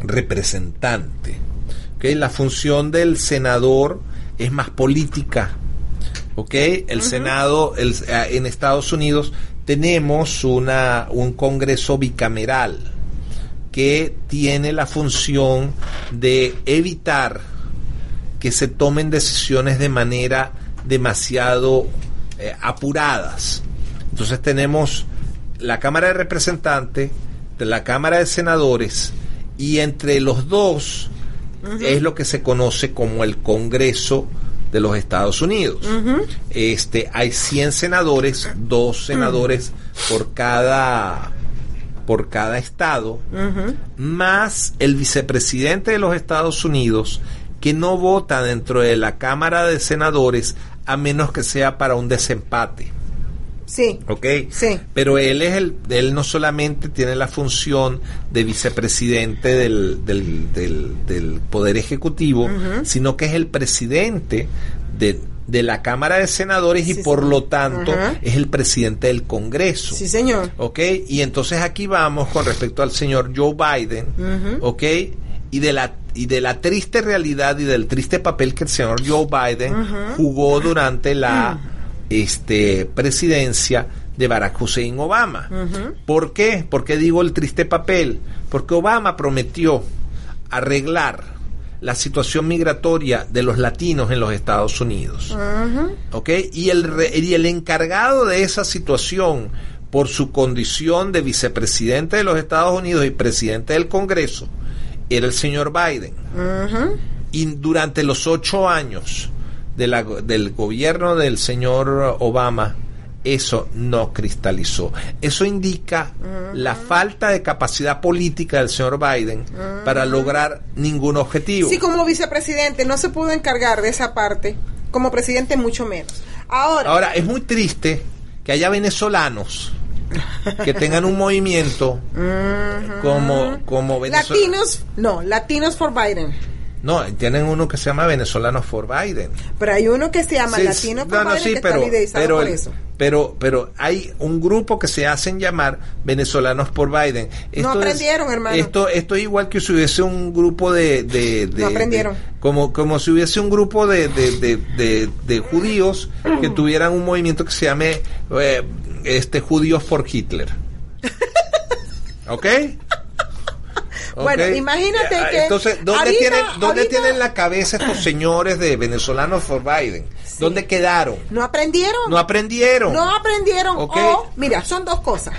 S2: representante. La función del senador es más política. ¿ok? El Senado el- eh, en Estados Unidos tenemos una, un Congreso bicameral que tiene la función de evitar que se tomen decisiones de manera demasiado eh, apuradas. Entonces tenemos la Cámara de Representantes, la Cámara de Senadores, y entre los dos es lo que se conoce como el Congreso de los Estados Unidos. Este, hay 100 senadores, dos senadores por cada por cada estado, más el vicepresidente de los Estados Unidos, que no vota dentro de la Cámara de Senadores a menos que sea para un desempate.
S3: Sí.
S2: ¿Ok?
S3: Sí.
S2: Pero él es el, él no solamente tiene la función de vicepresidente del, del, del, del Poder Ejecutivo, sino que es el presidente de, de la Cámara de Senadores y por
S3: sí.
S2: lo tanto
S3: Ajá.
S2: es el presidente del Congreso.
S3: Sí, señor.
S2: ¿Ok? Y entonces aquí vamos con respecto al señor Joe Biden, ¿ok? Y de la y de la triste realidad y del triste papel que el señor Joe Biden jugó durante la este presidencia de Barack Hussein Obama. ¿Por qué? ¿Por qué digo el triste papel? Porque Obama prometió arreglar la situación migratoria de los latinos en los Estados Unidos. ¿ok? Y el, y el encargado de esa situación, por su condición de vicepresidente de los Estados Unidos y presidente del Congreso, era el señor Biden. Y durante los ocho años de la- del gobierno del señor Obama, eso no cristalizó. Eso indica la falta de capacidad política del señor Biden para lograr ningún objetivo.
S3: Sí, como vicepresidente no se pudo encargar de esa parte, como presidente mucho menos. Ahora,
S2: Ahora, es muy triste que haya venezolanos que tengan un movimiento como, como Venezuela.
S3: latinos, no, latinos for Biden.
S2: No, tienen uno que se llama Venezolanos for Biden.
S3: Pero hay uno que se llama
S2: Sí,
S3: Latino
S2: no, no,
S3: Biden,
S2: sí,
S3: que
S2: pero,
S3: está liderizado
S2: pero,
S3: por eso.
S2: pero, pero hay un grupo que se hacen llamar venezolanos por Biden.
S3: No
S2: es-
S3: aprendieron, hermano.
S2: Esto, esto es igual que si hubiese un grupo de, de, de-
S3: No aprendieron.
S2: de- como, como si hubiese un grupo de, de, de, de- de judíos que tuvieran un movimiento que se llame eh, este judíos por Hitler. ¿Ok?
S3: Bueno, imagínate
S2: Eh,
S3: que
S2: Entonces, ¿dónde,
S3: ahorita-
S2: tienen, ¿dónde
S3: ahorita-
S2: tienen la cabeza estos señores de venezolanos for Biden? ¿Dónde quedaron?
S3: ¿No aprendieron?
S2: No aprendieron.
S3: No aprendieron.
S2: Ok.
S3: O, mira, son dos cosas.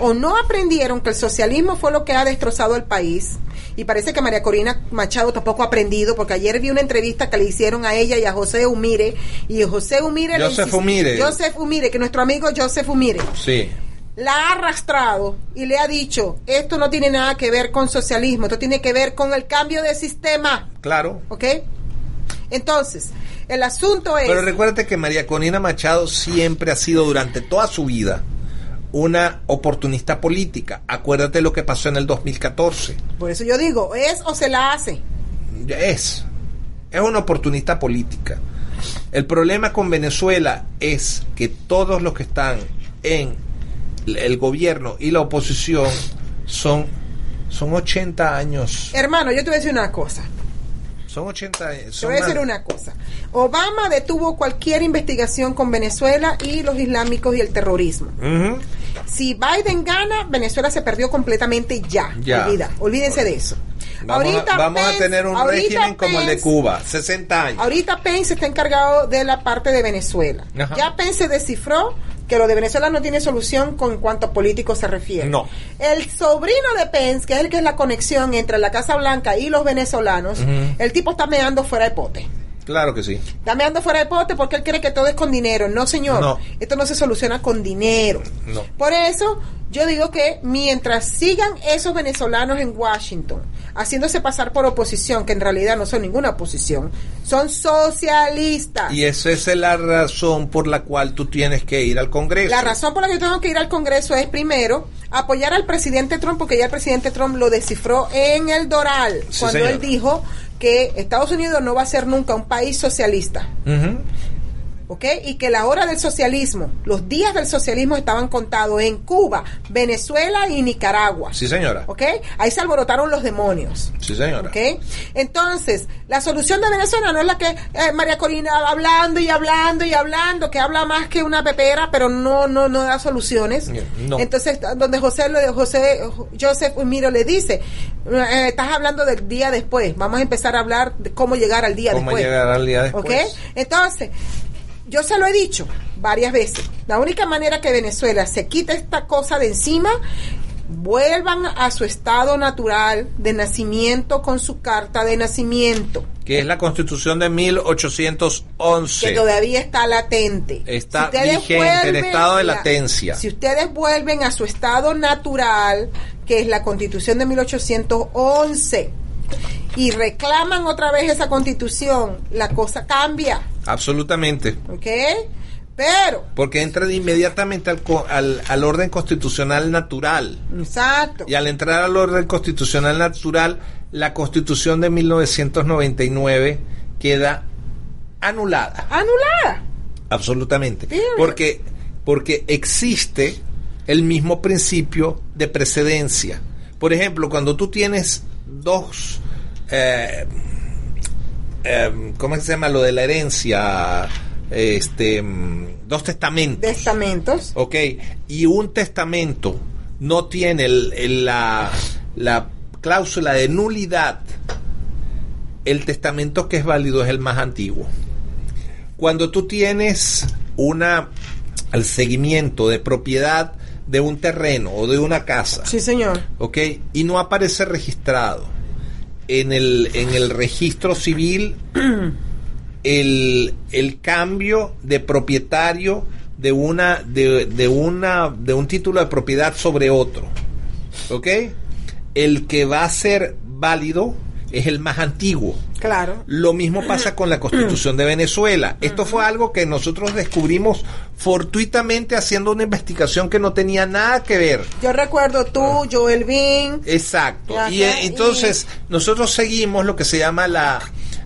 S3: O no aprendieron que el socialismo fue lo que ha destrozado el país. Y parece que María Corina Machado tampoco ha aprendido, porque ayer vi una entrevista que le hicieron a ella y a José Humire. Y José Humire. le
S2: Joseph Humire.
S3: Joseph Humire, que nuestro amigo Joseph Humire
S2: Sí.
S3: La ha arrastrado y le ha dicho: esto no tiene nada que ver con socialismo, esto tiene que ver con el cambio de sistema.
S2: Claro.
S3: ¿Ok? Entonces, el asunto es.
S2: Pero recuérdate que María Corina Machado siempre ha sido durante toda su vida una oportunista política. Acuérdate lo que pasó en el 2014.
S3: Por eso yo digo: es o se la hace.
S2: Es. Es una oportunista política. El problema con Venezuela es que todos los que están en el gobierno y la oposición son, son 80 años.
S3: Hermano, yo te voy a decir una cosa.
S2: Son 80 años.
S3: Te voy a decir una cosa. Obama detuvo cualquier investigación con Venezuela y los islámicos y el terrorismo. Si Biden gana, Venezuela se perdió completamente ya.
S2: Ya.
S3: Olvida, olvídense de eso.
S2: Vamos, a, vamos a tener un
S3: ahorita
S2: régimen como el de Cuba, 60 años.
S3: Ahorita Pence está encargado de la parte de Venezuela.
S2: Ajá.
S3: Ya Pence descifró que lo de Venezuela no tiene solución con cuanto a políticos se refiere.
S2: No.
S3: El sobrino de Pence, que es el que es la conexión entre la Casa Blanca y los venezolanos, el tipo está meando fuera de pote.
S2: Claro que sí.
S3: Está meando fuera de pote porque él cree que todo es con dinero. No, señor.
S2: No.
S3: Esto no se soluciona con dinero.
S2: No.
S3: Por eso, yo digo que mientras sigan esos venezolanos en Washington haciéndose pasar por oposición, que en realidad no son ninguna oposición, son socialistas.
S2: Y esa es la razón por la cual tú tienes que ir al Congreso.
S3: La razón por la que yo tengo que ir al Congreso es, primero, apoyar al presidente Trump, porque ya el presidente Trump lo descifró en el Doral,
S2: Sí,
S3: cuando él dijo que Estados Unidos no va a ser nunca un país socialista. ¿Ok? Y que la hora del socialismo, los días del socialismo estaban contados en Cuba, Venezuela y Nicaragua.
S2: Sí, señora.
S3: ¿Ok? Ahí se alborotaron los demonios.
S2: Sí, señora.
S3: ¿Ok? Entonces, la solución de Venezuela no es la que eh, María Corina va hablando y hablando y hablando, que habla más que una pepera, pero no no no da soluciones.
S2: No.
S3: Entonces, donde José José Joseph Miro le dice, eh, estás hablando del día después, vamos a empezar a hablar de cómo llegar al día
S2: ¿Cómo
S3: después.
S2: llegar al día después?
S3: ¿Ok? Entonces, yo se lo he dicho varias veces. La única manera que Venezuela se quite esta cosa de encima, vuelvan a su estado natural de nacimiento con su carta de nacimiento,
S2: Que es la constitución de 1811.
S3: que todavía está latente.
S2: Está vigente, en estado de
S3: la-
S2: latencia.
S3: Si ustedes vuelven a su estado natural, que es la constitución de 1811, y reclaman otra vez esa constitución, la cosa cambia.
S2: Absolutamente.
S3: ¿Ok? Pero,
S2: Porque entra de inmediatamente al, al, al orden constitucional natural.
S3: exacto.
S2: Y al entrar al orden constitucional natural, la constitución de 1999 queda anulada.
S3: Anulada.
S2: Absolutamente.
S3: Bien.
S2: Porque, porque existe el mismo principio de precedencia. Por ejemplo, cuando tú tienes dos, eh, eh, ¿cómo es que se llama lo de la herencia? Este, dos testamentos.
S3: Testamentos.
S2: Ok, y un testamento no tiene el- el- la, la cláusula de nulidad, el testamento que es válido es el más antiguo. Cuando tú tienes una el seguimiento de propiedad de un terreno o de una casa,
S3: Sí, señor.
S2: ¿ok? Y no aparece registrado en el, en el registro civil el, el cambio de propietario de una de, de una de un título de propiedad sobre otro. ¿Ok? El que va a ser válido es el más antiguo.
S3: Claro.
S2: Lo mismo pasa con la constitución de Venezuela. Esto fue algo que nosotros descubrimos fortuitamente haciendo una investigación que no tenía nada que ver.
S3: Yo recuerdo tú, Joel Bin.
S2: Exacto. Y eh, entonces nosotros seguimos lo que se llama la,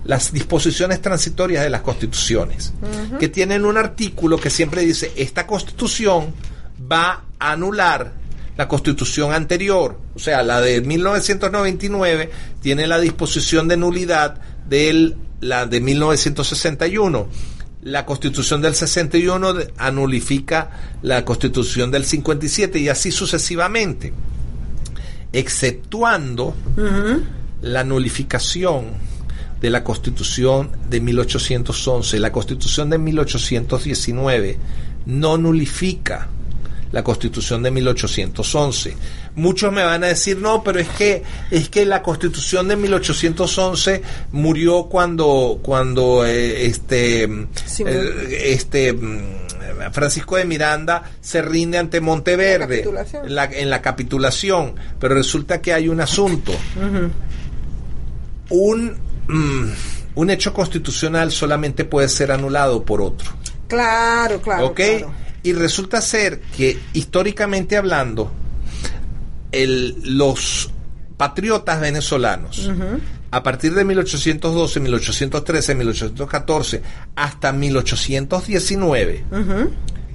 S2: las disposiciones transitorias de las constituciones, que tienen un artículo que siempre dice, esta constitución va a anular la constitución anterior, o sea, la de 1999 tiene la disposición de nulidad de la de 1961. La constitución del 61 de- anulifica la constitución del 57 y así sucesivamente exceptuando la nulificación de la Constitución de 1811. La Constitución de 1819 no nulifica la Constitución de 1811. Muchos me van a decir, "No, pero es que es que la Constitución de 1811 murió cuando cuando eh, este
S3: Sí,
S2: eh, este mm, Francisco de Miranda se rinde ante Monteverde la, en la capitulación, pero resulta que hay un asunto. Un, mm, un hecho constitucional solamente puede ser anulado por otro.
S3: Claro, claro.
S2: ¿Ok?
S3: claro.
S2: Y resulta ser que históricamente hablando, el- los patriotas venezolanos, a partir de 1812, 1813, 1814, hasta 1819,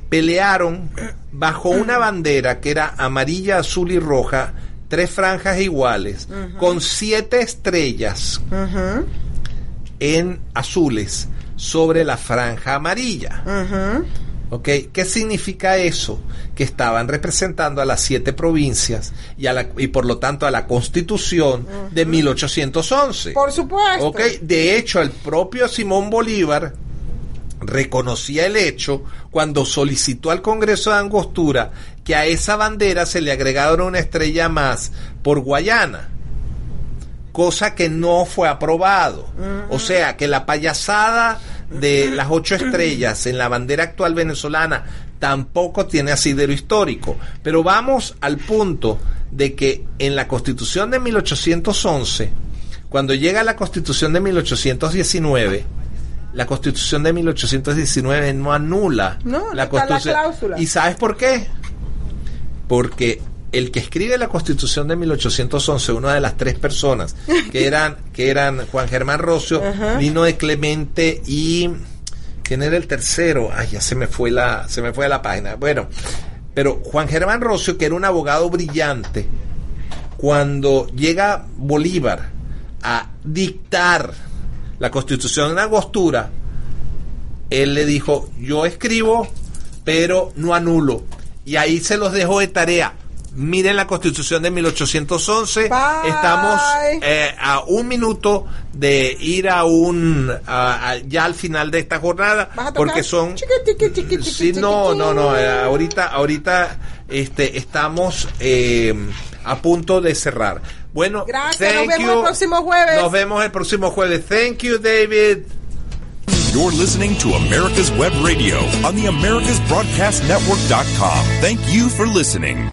S2: pelearon bajo una bandera que era amarilla, azul y roja, tres franjas iguales, con siete estrellas en azules sobre la franja amarilla. ¿Ok? ¿Qué significa eso? Que estaban representando a las siete provincias y, a la, y por lo tanto a la constitución de 1811.
S3: Por supuesto.
S2: ¿Ok? De hecho, el propio Simón Bolívar reconocía el hecho cuando solicitó al Congreso de Angostura que a esa bandera se le agregara una estrella más por Guayana cosa que no fue aprobado. O sea que la payasada de las ocho estrellas en la bandera actual venezolana tampoco tiene asidero histórico. Pero vamos al punto de que en la constitución de 1811, cuando llega la constitución de 1819, la constitución de 1819 no anula
S3: No,
S2: la
S3: la
S2: constitución.
S3: cláusula.
S2: ¿Y sabes por qué? porque el que escribe la Constitución de 1811, una de las tres personas que eran que eran Juan Germán Rocio, vino de Clemente y quién era el tercero, ay ya se me fue la se me fue la página. Bueno, pero Juan Germán Rocio que era un abogado brillante, cuando llega Bolívar a dictar la Constitución en Angostura, él le dijo, yo escribo, pero no anulo. Y ahí se los dejo de tarea. Miren la constitución de 1811.
S3: Bye.
S2: Estamos eh, a un minuto de ir a un, a- a- ya al final de esta jornada, porque son... Sí, no, no, no. eh, ahorita, ahorita, este, estamos eh, a punto de cerrar. Bueno,
S3: Gracias, nos
S2: thank
S3: vemos
S2: you.
S3: el próximo jueves.
S2: Nos vemos el próximo jueves. Thank you, David.
S1: You're listening to America's Web Radio on the AmericasBroadcastNetwork.com. Thank you for listening.